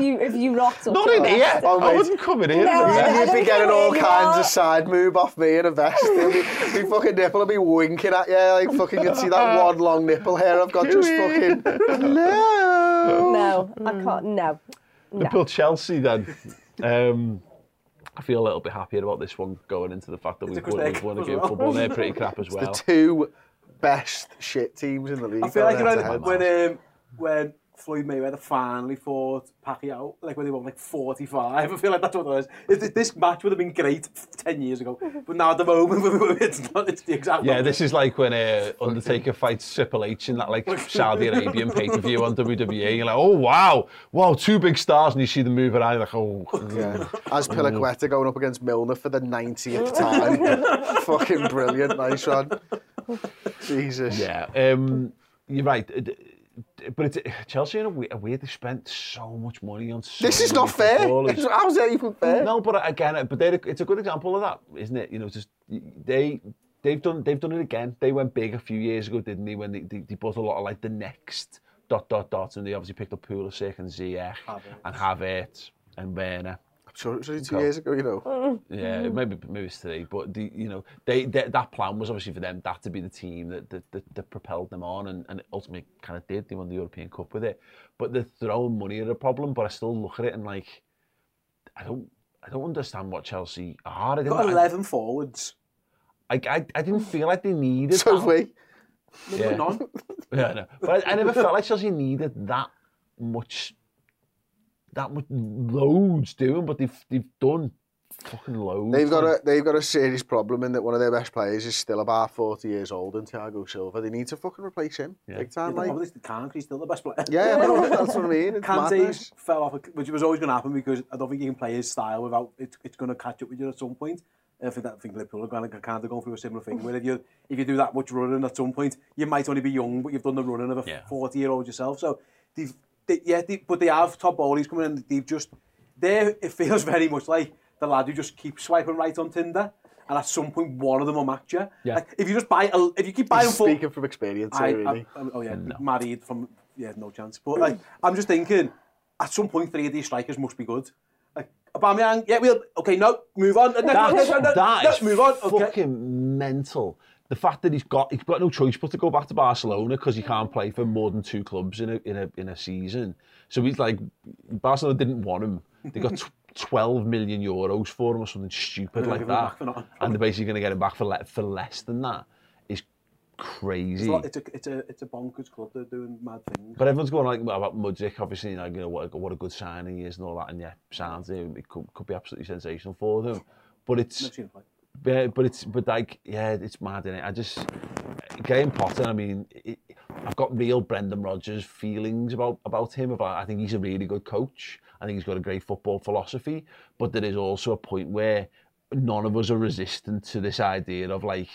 Speaker 4: you if you rocked up
Speaker 2: Not in
Speaker 4: a
Speaker 2: here.
Speaker 4: vest-
Speaker 3: Oh,
Speaker 2: I
Speaker 3: mate.
Speaker 2: wasn't coming here.
Speaker 4: No, I-
Speaker 3: You'd
Speaker 4: I
Speaker 3: be getting all kinds
Speaker 4: are.
Speaker 3: of side move off me in a vest. It'll be, be fucking nipple will be winking at you like fucking. You'd see that one long nipple hair I've got just fucking. No,
Speaker 4: No, I can't. No.
Speaker 2: Liverpool Chelsea then. Um, I feel a little bit happier about this one going into the fact that
Speaker 5: It's
Speaker 2: we've
Speaker 5: because
Speaker 2: won,
Speaker 5: they're
Speaker 2: we've won a game of
Speaker 5: well.
Speaker 2: football. They're pretty crap as
Speaker 3: The
Speaker 2: well.
Speaker 3: two best shit teams in the league.
Speaker 5: I feel like when, when, um, when Floyd Mayweather finally fought Pacquiao, like when they won like 45. I feel like that's what it was. It, this match would have been great 10 years ago, mm-hmm. but now at the moment, it's not, it's the exact
Speaker 2: Yeah,
Speaker 5: moment.
Speaker 2: this is like when uh, Undertaker fights Triple H in that like Saudi Arabian pay-per-view on WWE, you're like, oh wow, wow, two big stars, and you see them move around, like, oh.
Speaker 3: Yeah. As Pilaqueta oh. going up against Milner for the 90th time. Fucking brilliant, nice one. Jesus.
Speaker 2: Yeah, um, you're right but it, Chelsea in a weird, a weird, they spent so much money on. So
Speaker 3: this is not fair. How's that even fair?
Speaker 2: No, but again, but it's a good example of that, isn't it? You know, just they they've done they've done it again. They went big a few years ago, didn't they? When they, they, they bought a lot of like the next dot dot dot, and they obviously picked up Pulisic and Ziyech Havertz. and Havertz and Werner.
Speaker 3: I'm sure it was only two years ago, you know.
Speaker 2: Yeah, mm. maybe maybe it's three, but the you know they, they that plan was obviously for them that to be the team that that, that, that propelled them on, and, and it ultimately kind of did. They won the European Cup with it, but they're throwing money at a problem. But I still look at it and like, I don't I don't understand what Chelsea are. I, didn't,
Speaker 5: got
Speaker 2: I,
Speaker 5: 11 forwards.
Speaker 2: I, I, I didn't feel like they needed.
Speaker 3: So
Speaker 2: that.
Speaker 3: we.
Speaker 5: They've
Speaker 2: Yeah.
Speaker 5: none.
Speaker 2: Yeah, no. But I, I never felt like Chelsea needed that much, that much loads doing, but they've they've done fucking loads.
Speaker 3: They've got
Speaker 2: man.
Speaker 3: a they've got a serious problem in that one of their best players is still about 40 years old and Thiago Silva. They need to fucking replace him.
Speaker 2: Yeah.
Speaker 3: Big
Speaker 5: Yeah,
Speaker 3: time,
Speaker 5: the
Speaker 3: like.
Speaker 5: problem is they can't 'cause he's still the best player.
Speaker 3: Yeah, no, that's what I mean. It's
Speaker 5: Kante's
Speaker 3: madness.
Speaker 5: fell off, a, which was always going to happen because I don't think you can play his style without it's, it's going to catch up with you at some point. I think that I think Liverpool are going to kind of going through a similar thing where if you if you do that much running at some point, you might only be young, but you've done the running of a
Speaker 2: Yeah.
Speaker 5: forty year old yourself. So they've they, yeah, they, but they have top goalies coming in. They've just there. It feels very much like the lad who just keeps swiping right on Tinder. And at some point, one of them will match you.
Speaker 2: Yeah.
Speaker 5: Like, if you just buy, a, if you keep buying
Speaker 3: He's
Speaker 5: full,
Speaker 3: speaking from experience
Speaker 5: I,
Speaker 3: here, really.
Speaker 5: I, oh yeah, married from yeah, no chance. But like, I'm just thinking, at some point, three of these strikers must be good. Like, Aubameyang, yeah, we'll, okay, no, move on. Next,
Speaker 2: That's,
Speaker 5: next, next,
Speaker 2: that
Speaker 5: next,
Speaker 2: is
Speaker 5: move on. Okay.
Speaker 2: fucking mental. The fact that he's got he's got no choice but to go back to Barcelona because he can't play for more than two clubs in a in a in a season. So he's like Barcelona didn't want him. They got tw- 12 million euros for him or something stupid like that.
Speaker 5: back for nothing.
Speaker 2: And they're basically going to get him back for le- for less than that.
Speaker 5: It's,
Speaker 2: crazy.
Speaker 5: like, it's, a, it's, a, it's a bonkers club. They're doing mad things.
Speaker 2: But everyone's going like about Mudryk, obviously, like, you know, what a, what a good signing he is and all that, and yeah, sounds it, it could, could be absolutely sensational for them. But it's Yeah, but it's but like yeah, it's mad in it. I just Graham Potter. I mean, it, I've got real Brendan Rodgers feelings about about him. About I think he's a really good coach. I think he's got a great football philosophy. But there is also a point where none of us are resistant to this idea of like.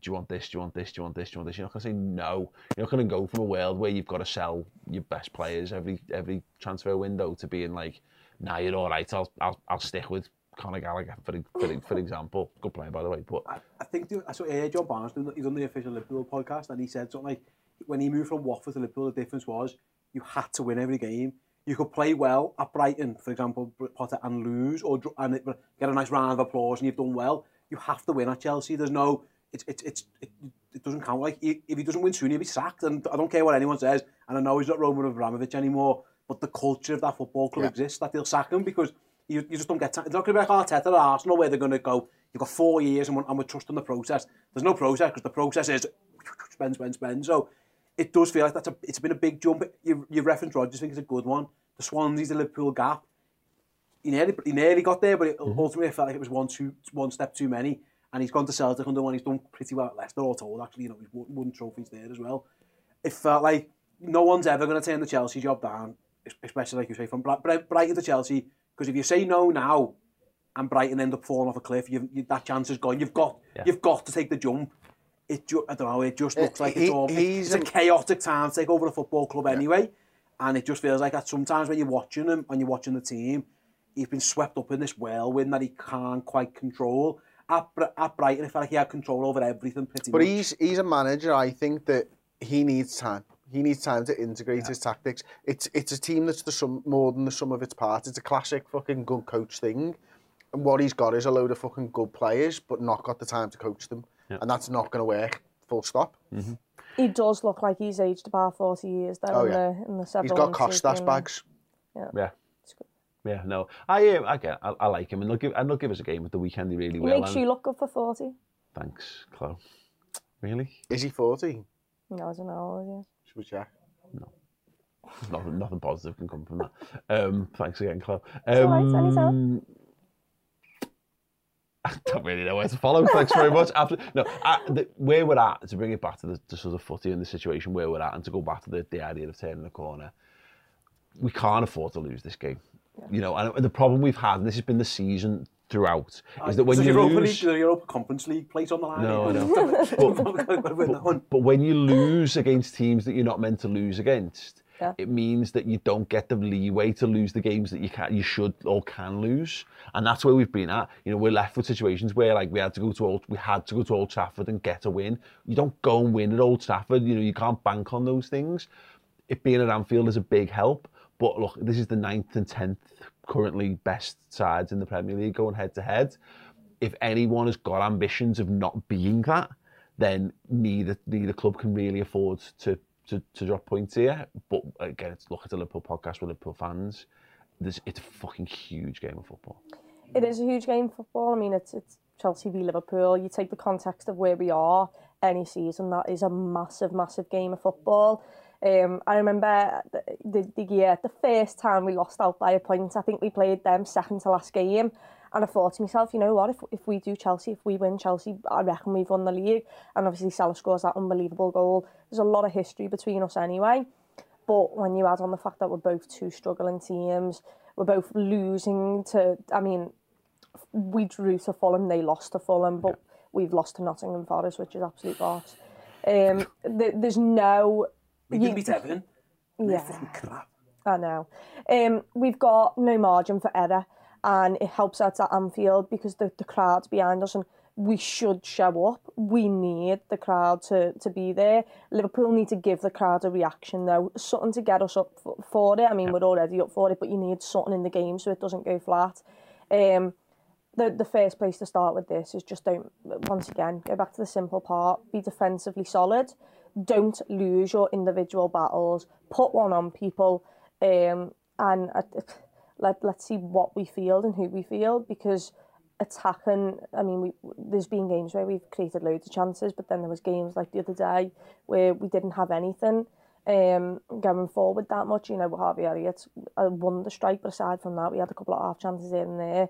Speaker 2: Do you want this? Do you want this? Do you want this? Do you want this? You're not going to say no. You're not going to go from a world where you've got to sell your best players every every transfer window to being like, nah, you're all right. I'll I'll, I'll stick with Conor Gallagher for for, for example. Good player by the way, but
Speaker 5: I, I think the, I saw uh, John Barnes he's on the official Liverpool podcast and he said something like when he moved from Watford to Liverpool the difference was you had to win every game you could play well at Brighton for example Potter and lose or and it, get a nice round of applause and you've done well you have to win at Chelsea there's no it's it's it's it, it doesn't count like if he doesn't win soon he'll be sacked and I don't care what anyone says and I know he's not Roman Abramovich anymore but the culture of that football club
Speaker 3: Yeah.
Speaker 5: exists that they'll sack him because you, you just don't get time. It's not going to be like oh, Arteta or Arsenal where they're going to go, you've got four years and and we're trusting the process. There's no process because the process is spend, spend, spend. So it does feel like that's a, it's been a big jump. You, you referenced Rodgers, I think it's a good one. The Swansea's the Liverpool gap. He nearly, he nearly got there, but it, mm-hmm. ultimately it felt like it was one, two, one step too many. And he's gone to Celtic under one. He's done pretty well at Leicester, all told. Actually, you know, he's won, won trophies there as well. It felt like no one's ever going to turn the Chelsea job down, especially like you say from Bri- Bri- Brighton to Chelsea. Because if you say no now, and Brighton end up falling off a cliff, you've, you, that chance is gone. You've got,
Speaker 2: Yeah.
Speaker 5: you've got to take the jump. It, ju- I don't know. It just looks
Speaker 3: Uh,
Speaker 5: like
Speaker 3: he-
Speaker 5: it's all.
Speaker 3: he's
Speaker 5: It's a
Speaker 3: an-
Speaker 5: chaotic time to take over a football club anyway, and it just feels like that sometimes when you're watching him, and you're watching the team, he's been swept up in this whirlwind that he can't quite control. At, Br- at Brighton, it felt like he had control over everything pretty much.
Speaker 3: But
Speaker 5: much.
Speaker 3: he's he's a manager. I think that he needs time. He needs time to integrate his tactics. It's it's a team that's the sum more than the sum of its parts. It's a classic fucking good coach thing. And what he's got is a load of fucking good players, but not got the time to coach them. And that's not going to work. Full stop.
Speaker 4: He does look like he's aged about 40 years though
Speaker 3: Oh,
Speaker 4: in,
Speaker 3: yeah.
Speaker 4: the, in the several
Speaker 3: He's got
Speaker 4: months
Speaker 3: Costas
Speaker 4: been-
Speaker 3: bags.
Speaker 2: Yeah. Yeah, no. I um, I get I, I like him and they'll give and they'll give us a game at the weekend he really
Speaker 4: He
Speaker 2: will.
Speaker 4: makes
Speaker 2: and-
Speaker 4: you look good for 40.
Speaker 2: Thanks, Chloe. Really?
Speaker 3: Is he 40?
Speaker 4: No, I don't know.
Speaker 3: Should we check?
Speaker 2: Nothing, nothing positive can come from that. Um, thanks again, Chloe.
Speaker 4: all right, anytime.
Speaker 2: Um, I don't really know where to follow. Thanks very much. Absolutely. No, I, the, where we're at, to bring it back to the, the sort of footy and the situation where we're at, and to go back to the, the idea of turning the corner, we can't afford to lose this game. You know, and the problem we've had, and this has been the season throughout, is that when
Speaker 5: so
Speaker 2: you
Speaker 5: Europa
Speaker 2: lose...
Speaker 5: League, the Europa Conference League place on the line.
Speaker 2: No, I know.
Speaker 5: Gotta win that one.
Speaker 2: But when you lose against teams that you're not meant to lose against,
Speaker 4: Yeah.
Speaker 2: it means that you don't get the leeway to lose the games that you can, you should or can lose, and that's where we've been at. You know, we're left with situations where like we had to go to old, we had to go to Old Trafford and get a win. You don't go and win at Old Trafford. You know, you can't bank on those things. It being at Anfield is a big help. But look, this is the ninth and tenth currently best sides in the Premier League going head to head. If anyone has got ambitions of not being that, then neither neither club can really afford to to, to drop points here. But again, it's look at the Liverpool podcast with Liverpool fans. There's, it's a fucking huge game of football.
Speaker 4: It is a huge game of football. I mean, it's, it's Chelsea v Liverpool. You take the context of where we are any season, that is a massive, massive game of football. Um, I remember the, the, the year, the first time we lost out by a point, I think we played them second to last game. And I thought to myself, you know what, if, if we do Chelsea, if we win Chelsea, I reckon we've won the league. And obviously Salah scores that unbelievable goal. There's a lot of history between us anyway. But when you add on the fact that we're both two struggling teams, we're both losing to, I mean, we drew to Fulham, they lost to Fulham, but we've lost to Nottingham Forest, which is absolute boss. Um, th- there's no.
Speaker 5: We beat Everton. They're
Speaker 4: Yeah.
Speaker 5: crap.
Speaker 4: I know. Um, we've got no margin for error, and it helps us at Anfield because the, the crowd's behind us. And we should show up. We need the crowd to, to be there. Liverpool need to give the crowd a reaction though, something to get us up f- for it. I mean, we're already up for it, but you need something in the game so it doesn't go flat. Um, the the first place to start with this is just don't once again go back to the simple part. Be defensively solid. don't lose your individual battles. Put one on people, um, and uh, let let's see what we field and who we field because attacking. I mean, we there's been games where we've created loads of chances, but then there was games like the other day where we didn't have anything um, going forward that much. You know, Harvey Elliott uh, won the strike, but aside from that, we had a couple of half chances in there.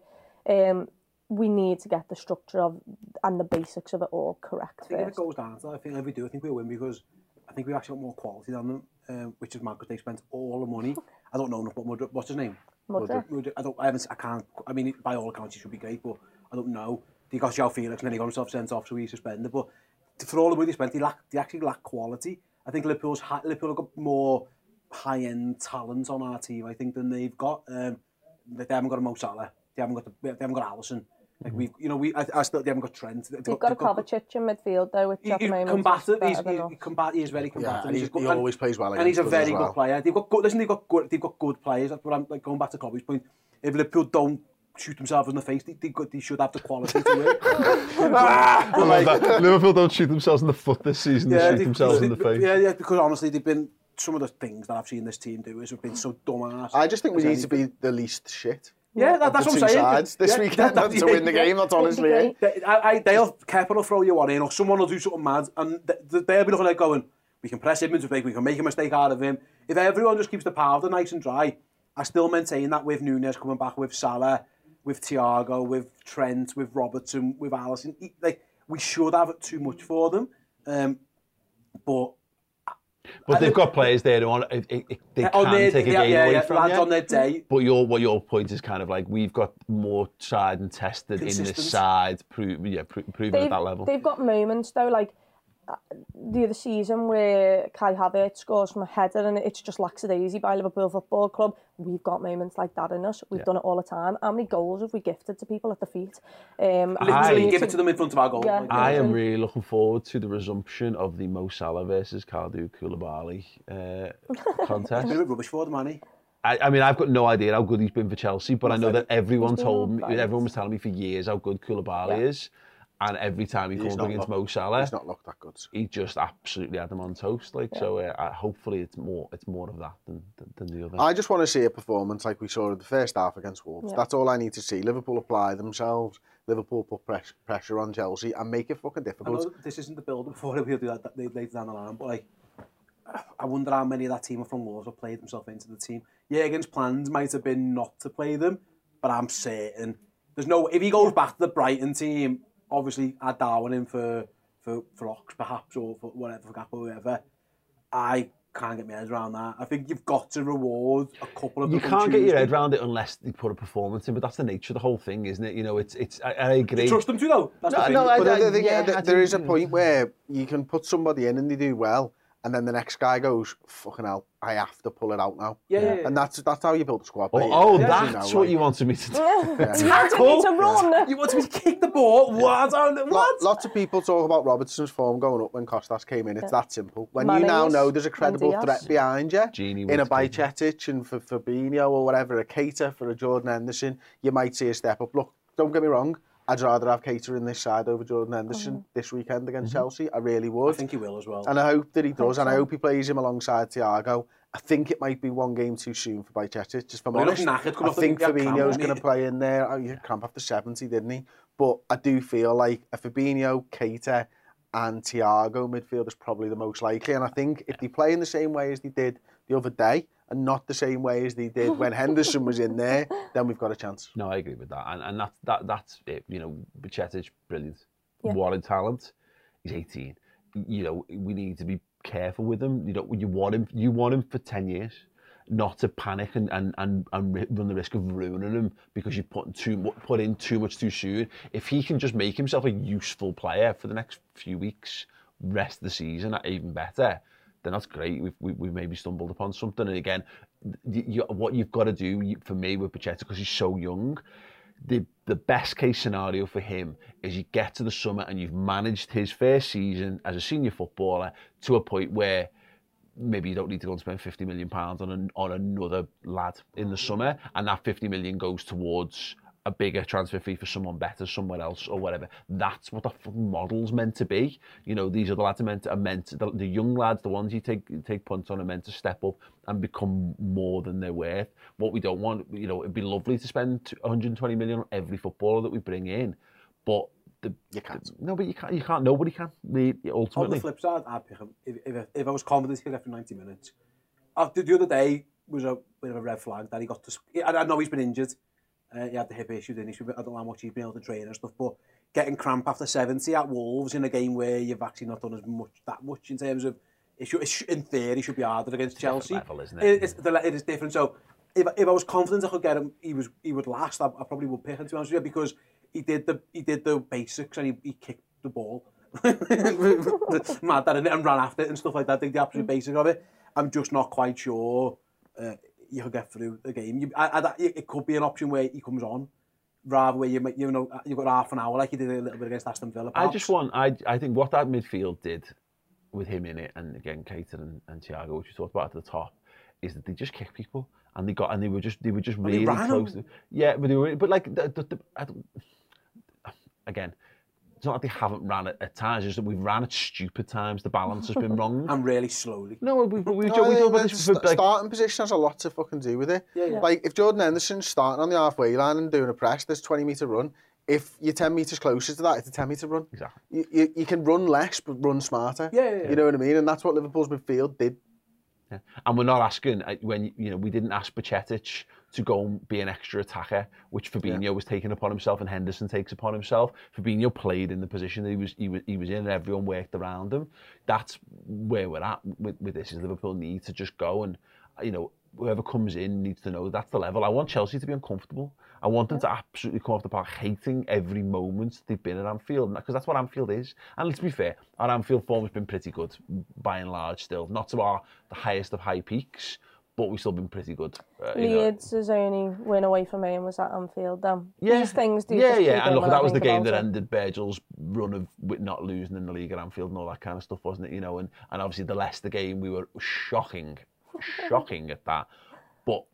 Speaker 4: Um, we need to get the structure of and the basics of it all correct.
Speaker 5: I think first. if it goes down to that, I think if we do, I think we win because I think we actually got more quality than them, um, which is mad because they spent all the money. I don't know enough about Mudrick. What's his name? Mudrick. I, don't, I, haven't, I can't, I mean, by all accounts, he should be great, but I don't know. He got Joe Felix and then he got himself sent off, so he's suspended. But for all the money they spent, they, lack, they actually lack quality. I think Liverpool's ha Liverpool have got more high-end talent on our team, I think, than they've got. Um, they haven't got a Mo Salah. They haven't got, the, they haven't got Allison. Like hmm. we, you know, we. I, I still. They haven't got Trent. They've
Speaker 4: We've got a Kovacic in midfield though, which
Speaker 5: he-
Speaker 4: at the
Speaker 5: he's
Speaker 4: moment
Speaker 5: combative.
Speaker 4: is
Speaker 5: He's,
Speaker 4: better
Speaker 5: he,
Speaker 4: than
Speaker 5: combat, he very combative.
Speaker 3: and he-
Speaker 5: He's good-
Speaker 3: he always plays well
Speaker 5: And he's a
Speaker 3: against us as
Speaker 5: very
Speaker 3: well.
Speaker 5: good player. They've got good. Listen, they've got good. They've got good players. That's what I'm like going back to Cobby's point. If Liverpool don't shoot themselves in the face, they, they, they should have the quality to win.
Speaker 2: I love that. Liverpool don't shoot themselves in the foot this season, they shoot
Speaker 5: they-
Speaker 2: themselves in the face.
Speaker 5: Yeah, yeah, because honestly, they've been some of the things that I've seen this team do is have been so dumbass.
Speaker 3: I just think we
Speaker 5: as
Speaker 3: need to be the least shit.
Speaker 5: Yeah, that, that's what I'm saying.
Speaker 3: sides this
Speaker 5: Yeah,
Speaker 3: weekend
Speaker 5: that-
Speaker 3: to win the game. That's honestly it.
Speaker 5: They, I, I, they'll Kepa will throw you one in, or someone will do something mad, and th- they'll be looking at going, we can press him into mistake, we can make a mistake out of him. If everyone just keeps the powder nice and dry, I still maintain that with Nunes coming back, with Salah, with Thiago, with Trent, with Robertson, with Alisson, like we should have it too much for them. Um, but
Speaker 2: But they've got players there who eh, eh, on, it, it, it- they can
Speaker 5: their,
Speaker 2: take a game
Speaker 5: yeah,
Speaker 2: away
Speaker 5: yeah,
Speaker 2: from
Speaker 5: lads
Speaker 2: you.
Speaker 5: on their day,
Speaker 2: But your what your point is kind of like we've got more tried and tested in
Speaker 5: Consistent.
Speaker 2: this side, prove, yeah, pro- proving
Speaker 4: They've,
Speaker 2: at that level.
Speaker 4: they've got moments though, like the other season where Kai Havertz scores from a header and it's just lackadaisy by Liverpool Football Club. We've got moments like that in us. We've
Speaker 2: yeah.
Speaker 4: done it all the time. How many goals have we gifted to people at the feet? Um,
Speaker 5: Literally
Speaker 4: I,
Speaker 5: give it to them in front of our goal.
Speaker 4: Yeah,
Speaker 5: like
Speaker 2: I am really looking forward to the resumption of the Mo Salah versus Kaldu Koulibaly uh, contest.
Speaker 5: a bit of rubbish for the money.
Speaker 2: I, I mean, I've got no idea how good he's been for Chelsea, but I know that,
Speaker 4: that everyone
Speaker 2: told me, everyone was telling me for years how good Koulibaly
Speaker 4: yeah.
Speaker 2: is. And every time he comes against
Speaker 3: looked-
Speaker 2: Mo Salah,
Speaker 3: He's not looked that good.
Speaker 2: he just absolutely had them on toast. Like so, uh, hopefully it's more it's more of that than than, than the other.
Speaker 3: I just want to see a performance like we saw in the first half against Wolves.
Speaker 4: Yeah.
Speaker 3: That's all I need to see. Liverpool apply themselves. Liverpool put press, pressure on Chelsea and make it fucking
Speaker 5: I
Speaker 3: difficult.
Speaker 5: know this isn't the build-up for it, we'll do that, that later down the line, but like, I wonder how many of that team are from Wolves have played themselves into the team. Jurgen's plans might have been not to play them, but I'm certain there's no. If he goes back to the Brighton team, obviously add Darwin in for for for Ox perhaps or for whatever for Gap or whatever. I can't get my head around that. I think you've got to reward a couple of.
Speaker 2: you can't get your head around it unless they put a performance in, but that's the nature of the whole thing, isn't it? You know, it's it's. I, I agree.
Speaker 5: Trust them to though. That's the
Speaker 2: No,
Speaker 5: thing.
Speaker 2: no, I-
Speaker 3: But the thing,
Speaker 2: yeah, uh,
Speaker 3: th-
Speaker 2: I
Speaker 3: there is a point where you can put somebody in and they do well, and then the next guy goes, "Fucking hell, I have to pull it out now."
Speaker 5: Yeah, yeah, yeah.
Speaker 3: And that's that's how you build a squad.
Speaker 2: Oh, oh
Speaker 3: As
Speaker 2: that's
Speaker 3: know,
Speaker 2: what
Speaker 3: like-
Speaker 2: you wanted me to do.
Speaker 4: You wanted me to run.
Speaker 5: You want me to kick the ball? What? I don't-
Speaker 3: Lo-
Speaker 5: What?
Speaker 3: lots of people talk about Robertson's form going up when Kostas came in. It's that simple. When you now know there's a credible threat behind you,
Speaker 2: Genie
Speaker 3: in a
Speaker 2: wants
Speaker 3: Bajcetic and for Fabinho or whatever, a Keita for a Jordan Henderson, you might see a step up. Look, don't get me wrong. I'd rather have Keita in this side over Jordan Henderson mm-hmm. this weekend against mm-hmm. Chelsea. I really would.
Speaker 5: I think he will as well.
Speaker 3: And I hope that he does, and I hope he plays him alongside Thiago. I think it might be one game too soon for Bajcetic, just for
Speaker 5: Well, he
Speaker 3: honest.
Speaker 5: looked knackered coming
Speaker 3: I
Speaker 5: off the
Speaker 3: think
Speaker 5: big- he had cramp,
Speaker 3: Fabinho's going to play in there. Oh, he had cramp after 70, didn't he? But I do feel like a Fabinho, Keita and Thiago midfield is probably the most likely. And I think if they play in the same way as they did the other day, and not the same way as they did when Henderson was in there, then we've got a chance.
Speaker 2: No, I agree with that, and and that's that that's it. You know, Bajcetic, brilliant.
Speaker 4: Yeah.
Speaker 2: What a talent. He's 18. You know, we need to be careful with him. You know, you want him. You want him for 10 years, not to panic and and and, and run the risk of ruining him because you put too mu- put in too much too soon. If he can just make himself a useful player for the next few weeks, rest of the season, even better. Then that's great. We've, we, we've maybe stumbled upon something. And again, you, what you've got to do for me with Bajcetic, because he's so young, the the best case scenario for him is you get to the summer and you've managed his first season as a senior footballer to a point where maybe you don't need to go and spend 50 million pounds on an, on another lad in the summer and that 50 million goes towards a bigger transfer fee for someone better somewhere else or whatever that's what the model's meant to be you know these are the lads are meant to, are meant to, the, the young lads the ones you take take punts on are meant to step up and become more than they're worth what we don't want you know it'd be lovely to spend 120 million on every footballer that we bring in but the,
Speaker 3: You can't.
Speaker 2: the- no but you can't you can't nobody can the, ultimately.
Speaker 5: On the flip side, I'd pick him if, if, if I was confident he could get through 90 minutes. After the other day was a bit of a red flag that he got to. sp- I, I know he's been injured. Uh, he had the hip issue, didn't he? So I don't know how much he's been able to train and stuff, but getting cramp after 70 at Wolves in a game where you've actually not done as much that much in terms of. It should, it should, in theory, should be harder against Chelsea.
Speaker 2: level, isn't it?
Speaker 5: it, it's, the, it is different. So if, if I was confident I could get him, he was he would last. I, I probably would pick him to be honest with you because he did the he did the basics and he, he kicked the ball. Mad that and, and ran after it and stuff like that. Did the absolute basics of it. I'm just not quite sure uh, you could get through the game. You, I, I, it could be an option where he comes on. Rather where you you know you've got half an hour like you did a little bit against Aston Villa.
Speaker 2: I just want, I, I think what that midfield did with him in it, and again, Keita and, and Thiago, which we talked about at the top, is that they just kicked people and they got, and they were just, they were just really close. To, yeah, but they were, but like, the, the, the, I don't, again, it's not like they haven't ran at, at times, it's just that we've ran at stupid times. The balance has been wrong.
Speaker 5: and really slowly.
Speaker 2: no, we, we, we,
Speaker 3: No,
Speaker 2: we, we
Speaker 3: I
Speaker 2: talk about
Speaker 3: the
Speaker 2: this for,
Speaker 3: st-
Speaker 2: like,
Speaker 3: starting position has a lot to fucking do with it.
Speaker 5: Yeah, yeah.
Speaker 3: Like if Jordan Henderson's starting on the halfway line and doing a press, there's 20 metre run. If you're 10 metres closer to that, it's a 10 metre run.
Speaker 2: Exactly.
Speaker 3: You, you, you can run less, but run smarter.
Speaker 5: Yeah, yeah, yeah.
Speaker 3: You know what I mean? And that's what Liverpool's midfield did.
Speaker 2: Yeah. And we're not asking uh, when you know we didn't ask Bajcetic to go and be an extra attacker, which Fabinho yeah. was taking upon himself and Henderson takes upon himself. Fabinho played in the position that he was he was, he was in and everyone worked around him. That's where we're at with, with this is Liverpool need to just go and you know whoever comes in needs to know that's the level. I want Chelsea to be uncomfortable. I want them to absolutely come off the park hating every moment they've been at Anfield, because that's what Anfield is. And let's be fair, our Anfield form has been pretty good by and large still. Not to our the highest of high peaks, but we've still been pretty good. Uh, you know.
Speaker 4: Leeds' only win away from me and was at Anfield. Then
Speaker 2: Yeah.
Speaker 4: these things do
Speaker 2: yeah,
Speaker 4: just
Speaker 2: yeah. And look, that
Speaker 4: I
Speaker 2: was the game that
Speaker 4: it.
Speaker 2: ended Virgil's run of not losing in the league at Anfield and all that kind of stuff, wasn't it? You know, and, and obviously the Leicester game, we were shocking, shocking at that. But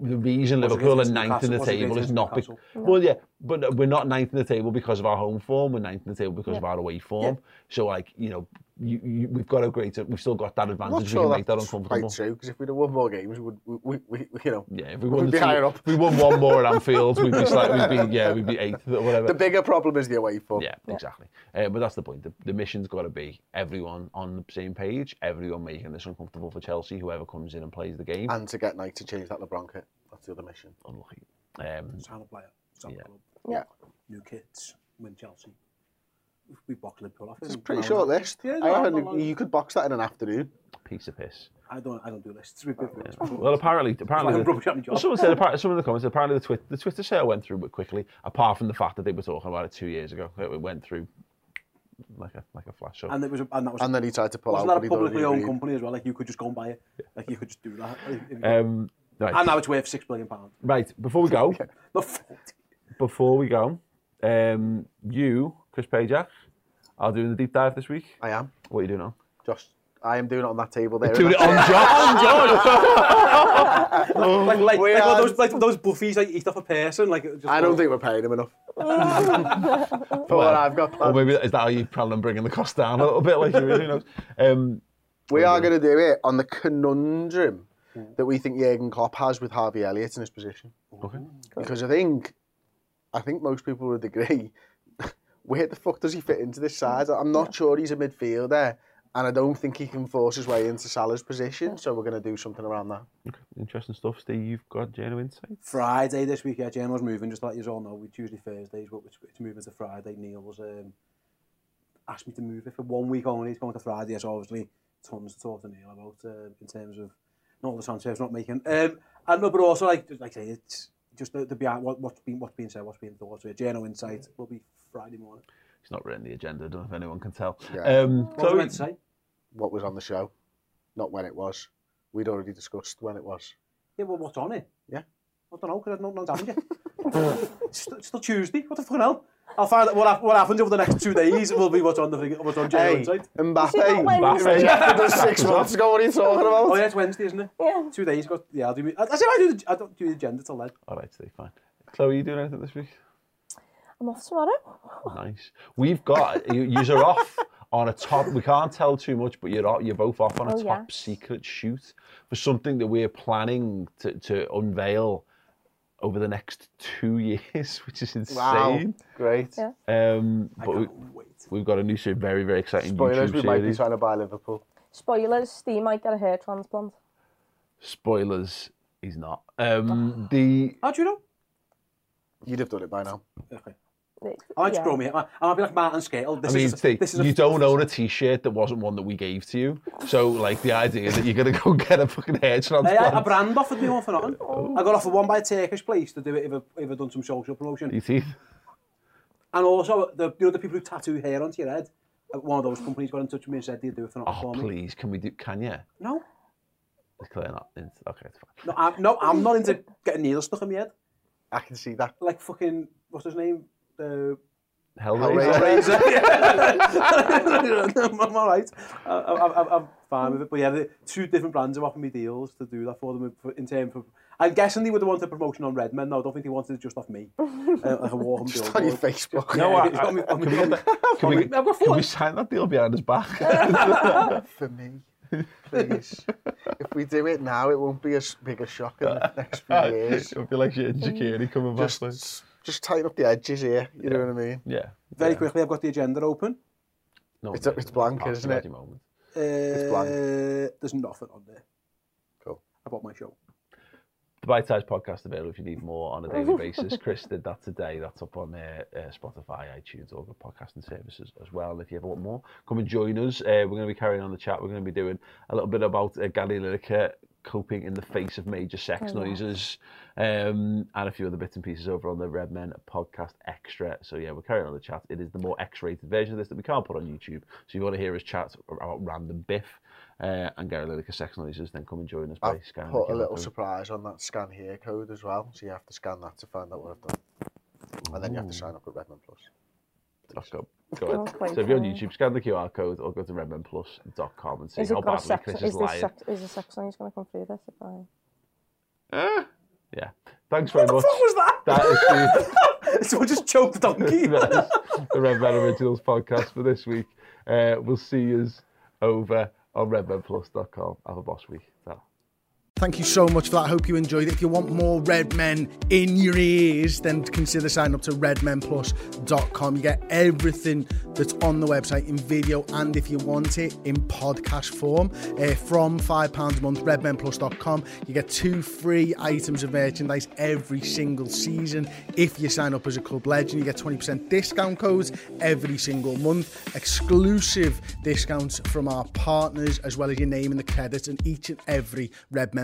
Speaker 2: the reason
Speaker 5: Was
Speaker 2: Liverpool are ninth in the
Speaker 5: Newcastle? Was it
Speaker 2: table is not because. Well, yeah, but we're not ninth in the table because of our home form. We're ninth in the table because of our away form. So, like, you know, you, you, we've got a greater, we've still got that
Speaker 3: I'm
Speaker 2: advantage.
Speaker 3: not
Speaker 2: we
Speaker 3: sure
Speaker 2: can make that uncomfortable.
Speaker 3: quite true, because if we'd have won more games, we we, we, you know,
Speaker 2: Yeah, if we
Speaker 3: we'd
Speaker 2: won,
Speaker 3: be
Speaker 2: two-
Speaker 3: higher up.
Speaker 2: if we won one more at Anfield, we'd be slightly, we'd be, yeah, we'd be eighth or whatever.
Speaker 3: The bigger problem is the away form.
Speaker 2: Yeah, exactly. Uh, but that's the point. The, the mission's got to be everyone on the same page, everyone making this uncomfortable for Chelsea, whoever comes in and plays the game.
Speaker 3: And to get Knight to change that LeBron kit. That's the other mission.
Speaker 2: Unlucky. Um,
Speaker 5: a player. Sign a
Speaker 2: Yeah.
Speaker 5: club.
Speaker 4: Yeah.
Speaker 5: New kits. Win Chelsea. We box Liverpool off.
Speaker 3: It's a pretty short
Speaker 5: hour.
Speaker 3: list.
Speaker 5: Yeah,
Speaker 3: I
Speaker 5: no,
Speaker 3: reckon
Speaker 5: no, no.
Speaker 3: you could box that in an afternoon.
Speaker 2: piece of piss.
Speaker 5: I don't. I don't do lists. We- we- we-
Speaker 2: Well, apparently, apparently, the-
Speaker 5: rubbish at my job.
Speaker 2: well, someone said apparently, some of the comments. Apparently, the Twitter, the Twitter sale went through but quickly. Apart from the fact that they were talking about it two years ago, it went through like a like a flash. So,
Speaker 5: And it was. A, and that was.
Speaker 3: And then he tried to pull
Speaker 5: wasn't
Speaker 3: out.
Speaker 5: that a publicly owned
Speaker 3: agreed.
Speaker 5: company as well? Like you could just go and buy it. Like you could just do that.
Speaker 2: Um, right,
Speaker 5: and now it's worth six billion pounds.
Speaker 2: right. Before we go,
Speaker 5: Not forty.
Speaker 2: Before we go, um, you, Chris Pajak, are doing the deep dive this week.
Speaker 3: I am.
Speaker 2: What are you doing now?
Speaker 3: Just, I am doing it on that table there.
Speaker 2: Doing it on
Speaker 3: that's
Speaker 2: job. On job.
Speaker 5: like like,
Speaker 3: We
Speaker 5: like
Speaker 3: are-
Speaker 5: those like those buffies like eat off a person. Like just
Speaker 3: I don't think we're paying him enough. For what I've got
Speaker 2: Or maybe is that how you plan on bringing the cost down a little bit? Like you really knows. Um,
Speaker 3: We are going to do it on the conundrum that we think Jurgen Klopp has with Harvey Elliott in his position.
Speaker 2: okay.
Speaker 3: Because I think, I think most people would agree, where the fuck does he fit into this side? I'm not sure he's a midfielder, and I don't think he can force his way into Salah's position. So we're going to do something around that. Okay.
Speaker 2: Interesting stuff, Steve. You've got genuine insight.
Speaker 5: Friday this week, yeah, Genoa's moving, just to let you all know, we Tuesday, Thursdays, but it's, it's moving to Friday. Neil's um, asked me to move it for one week only. It's going to Friday, so obviously tons to talk to Neil about uh, in terms of not all the transfers not making. Um, and no, but also, like, like I say, it's just the, the behind, what, what's, been, what's being said, what's being thought. So, yeah, Geno Insight will be Friday morning.
Speaker 2: It's not written in the agenda. I don't know if anyone can tell.
Speaker 3: Yeah.
Speaker 2: Um,
Speaker 5: What was I meant to say?
Speaker 3: What was on the show, not when it was. We'd already discussed when it was.
Speaker 5: Yeah, well, what's on it?
Speaker 3: Yeah.
Speaker 5: I don't know, because no one's having it. it's, still, it's still Tuesday. What the fuck hell? I'll find out what, what happens over the next two days. Will be what's on the thing- what's on Joe
Speaker 3: Hey,
Speaker 5: Inside.
Speaker 3: Mbappe,
Speaker 4: Mbappe.
Speaker 3: you rejected six months ago. What are you talking about?
Speaker 5: Oh yeah, it's Wednesday, isn't it?
Speaker 4: Yeah.
Speaker 5: Two days ago. Yeah, I'll do. me- I, I said I do. The, I don't do the agenda till then.
Speaker 2: All right, stay fine. Chloe, are you doing anything this week?
Speaker 4: I'm off tomorrow.
Speaker 2: Oh, nice. We've got you. You're off on a top. We can't tell too much, but you're off, you're both off on a
Speaker 4: Oh,
Speaker 2: top
Speaker 4: yeah.
Speaker 2: secret shoot for something that we're planning to, to unveil over the next two years, which is insane.
Speaker 3: Wow,
Speaker 2: insane.
Speaker 3: great.
Speaker 4: Yeah.
Speaker 2: Um, but we,
Speaker 5: Wait.
Speaker 2: we've got a new, se- very, very exciting
Speaker 3: Spoilers,
Speaker 2: YouTube
Speaker 3: we might be trying to buy Liverpool.
Speaker 4: Spoilers, Steve might get a hair transplant.
Speaker 2: Spoilers, he's not. Um, the
Speaker 5: How do you know?
Speaker 3: You'd have done it by now.
Speaker 5: Okay. I might just
Speaker 4: Yeah.
Speaker 5: grow me. I might be like Martin Skrtel. This
Speaker 2: I mean,
Speaker 5: is,
Speaker 2: see,
Speaker 5: this is a-
Speaker 2: you don't own a T-shirt that wasn't one that we gave to you. So, like, the idea that you're gonna go get a fucking hair transplant.
Speaker 5: Hey, a brand offered me one for nothing. I got offered one by a Turkish place to do it if I, if I done some social promotion.
Speaker 2: Your teeth.
Speaker 5: And also, the, you know, the people who tattoo hair onto your head, uh, one of those companies got in touch with me and said they'd do it for nothing
Speaker 2: Oh,
Speaker 5: for me.
Speaker 2: please, can we do? Can you?
Speaker 5: No,
Speaker 2: It's clear not. It's, okay, it's fine.
Speaker 5: no I'm, no, I'm not into getting needles stuck in my head.
Speaker 3: I can see that.
Speaker 5: Like fucking, what's his name? Uh,
Speaker 2: Hellraiser.
Speaker 5: I'm all right. I, I, I, I'm fine with it. But yeah, the two different brands have offered me deals to do that for them in terms of. I'm guessing they would have wanted promotion on Redmen. No, I don't think they wanted it just off me. uh, like a Warham
Speaker 3: Just on your Facebook.
Speaker 2: No, I, I,
Speaker 5: me- on me-
Speaker 2: can, we can, we,
Speaker 5: I've got
Speaker 2: can we sign that deal behind his back?
Speaker 3: For me, please. if we do it now, it won't be as big a shock in the next few years.
Speaker 2: It'll be like shit Shaqiri coming back.
Speaker 3: Just,
Speaker 2: Like.
Speaker 3: Just tighten up the edges here. You know what I mean?
Speaker 2: Yeah.
Speaker 5: Very
Speaker 2: yeah.
Speaker 5: quickly, I've got the agenda open.
Speaker 2: No,
Speaker 3: It's- it's blank,
Speaker 2: Party
Speaker 3: isn't it?
Speaker 2: ready Moment.
Speaker 5: Uh,
Speaker 3: blank.
Speaker 5: There's nothing on there
Speaker 3: Cool.
Speaker 5: about my show.
Speaker 2: The Bite Size Podcast available if you need more on a daily basis. Chris did that today. That's up on uh, uh, Spotify, iTunes, all the podcasting services as well. And if you ever want more, come and join us. Uh, we're going to be carrying on the chat. We're going to be doing a little bit about uh, Gary Lineker coping in the face of major sex
Speaker 4: Oh,
Speaker 2: noises um, and a few other bits and pieces over on the Red Men Podcast Extra. So, yeah, we're carrying on the chat. It is the more X rated version of this that we can't put on YouTube. So, if you want to hear us chat about random biff uh, and Gary Lineker sex noises, then come and join us by
Speaker 3: I've
Speaker 2: scanning
Speaker 3: put a little
Speaker 2: code.
Speaker 3: surprise on that scan here code as well. So you have to scan that to find out what I've done. And then you have to sign up with Redmen Plus.
Speaker 2: Let's go. Go ahead. So if you're on. YouTube, scan the QR code or go to redmenplus.com and see
Speaker 4: Is
Speaker 2: how
Speaker 4: a
Speaker 2: badly
Speaker 4: sex?
Speaker 2: Chris
Speaker 4: Is
Speaker 2: is
Speaker 4: this
Speaker 2: lying.
Speaker 4: sex? Is the sex noise going to come through this? If I...
Speaker 2: Eh? Yeah. Thanks very much.
Speaker 5: What was that?
Speaker 2: That is the,
Speaker 5: Someone just choked the donkey.
Speaker 2: the Redmen Originals podcast for this week. Uh, we'll see you over on redmenplus.com. Have a boss week.
Speaker 1: Thank you so much for that. Hope you enjoyed it. If you want more Red Men in your ears, then consider signing up to redmenplus.com. You get everything that's on the website in video and if you want it in podcast form uh, from £5 a month, redmenplus.com. You get two free items of merchandise every single season. If you sign up as a club legend, you get 20% discount codes every single month, exclusive discounts from our partners, as well as your name in the credits and each and every Red Men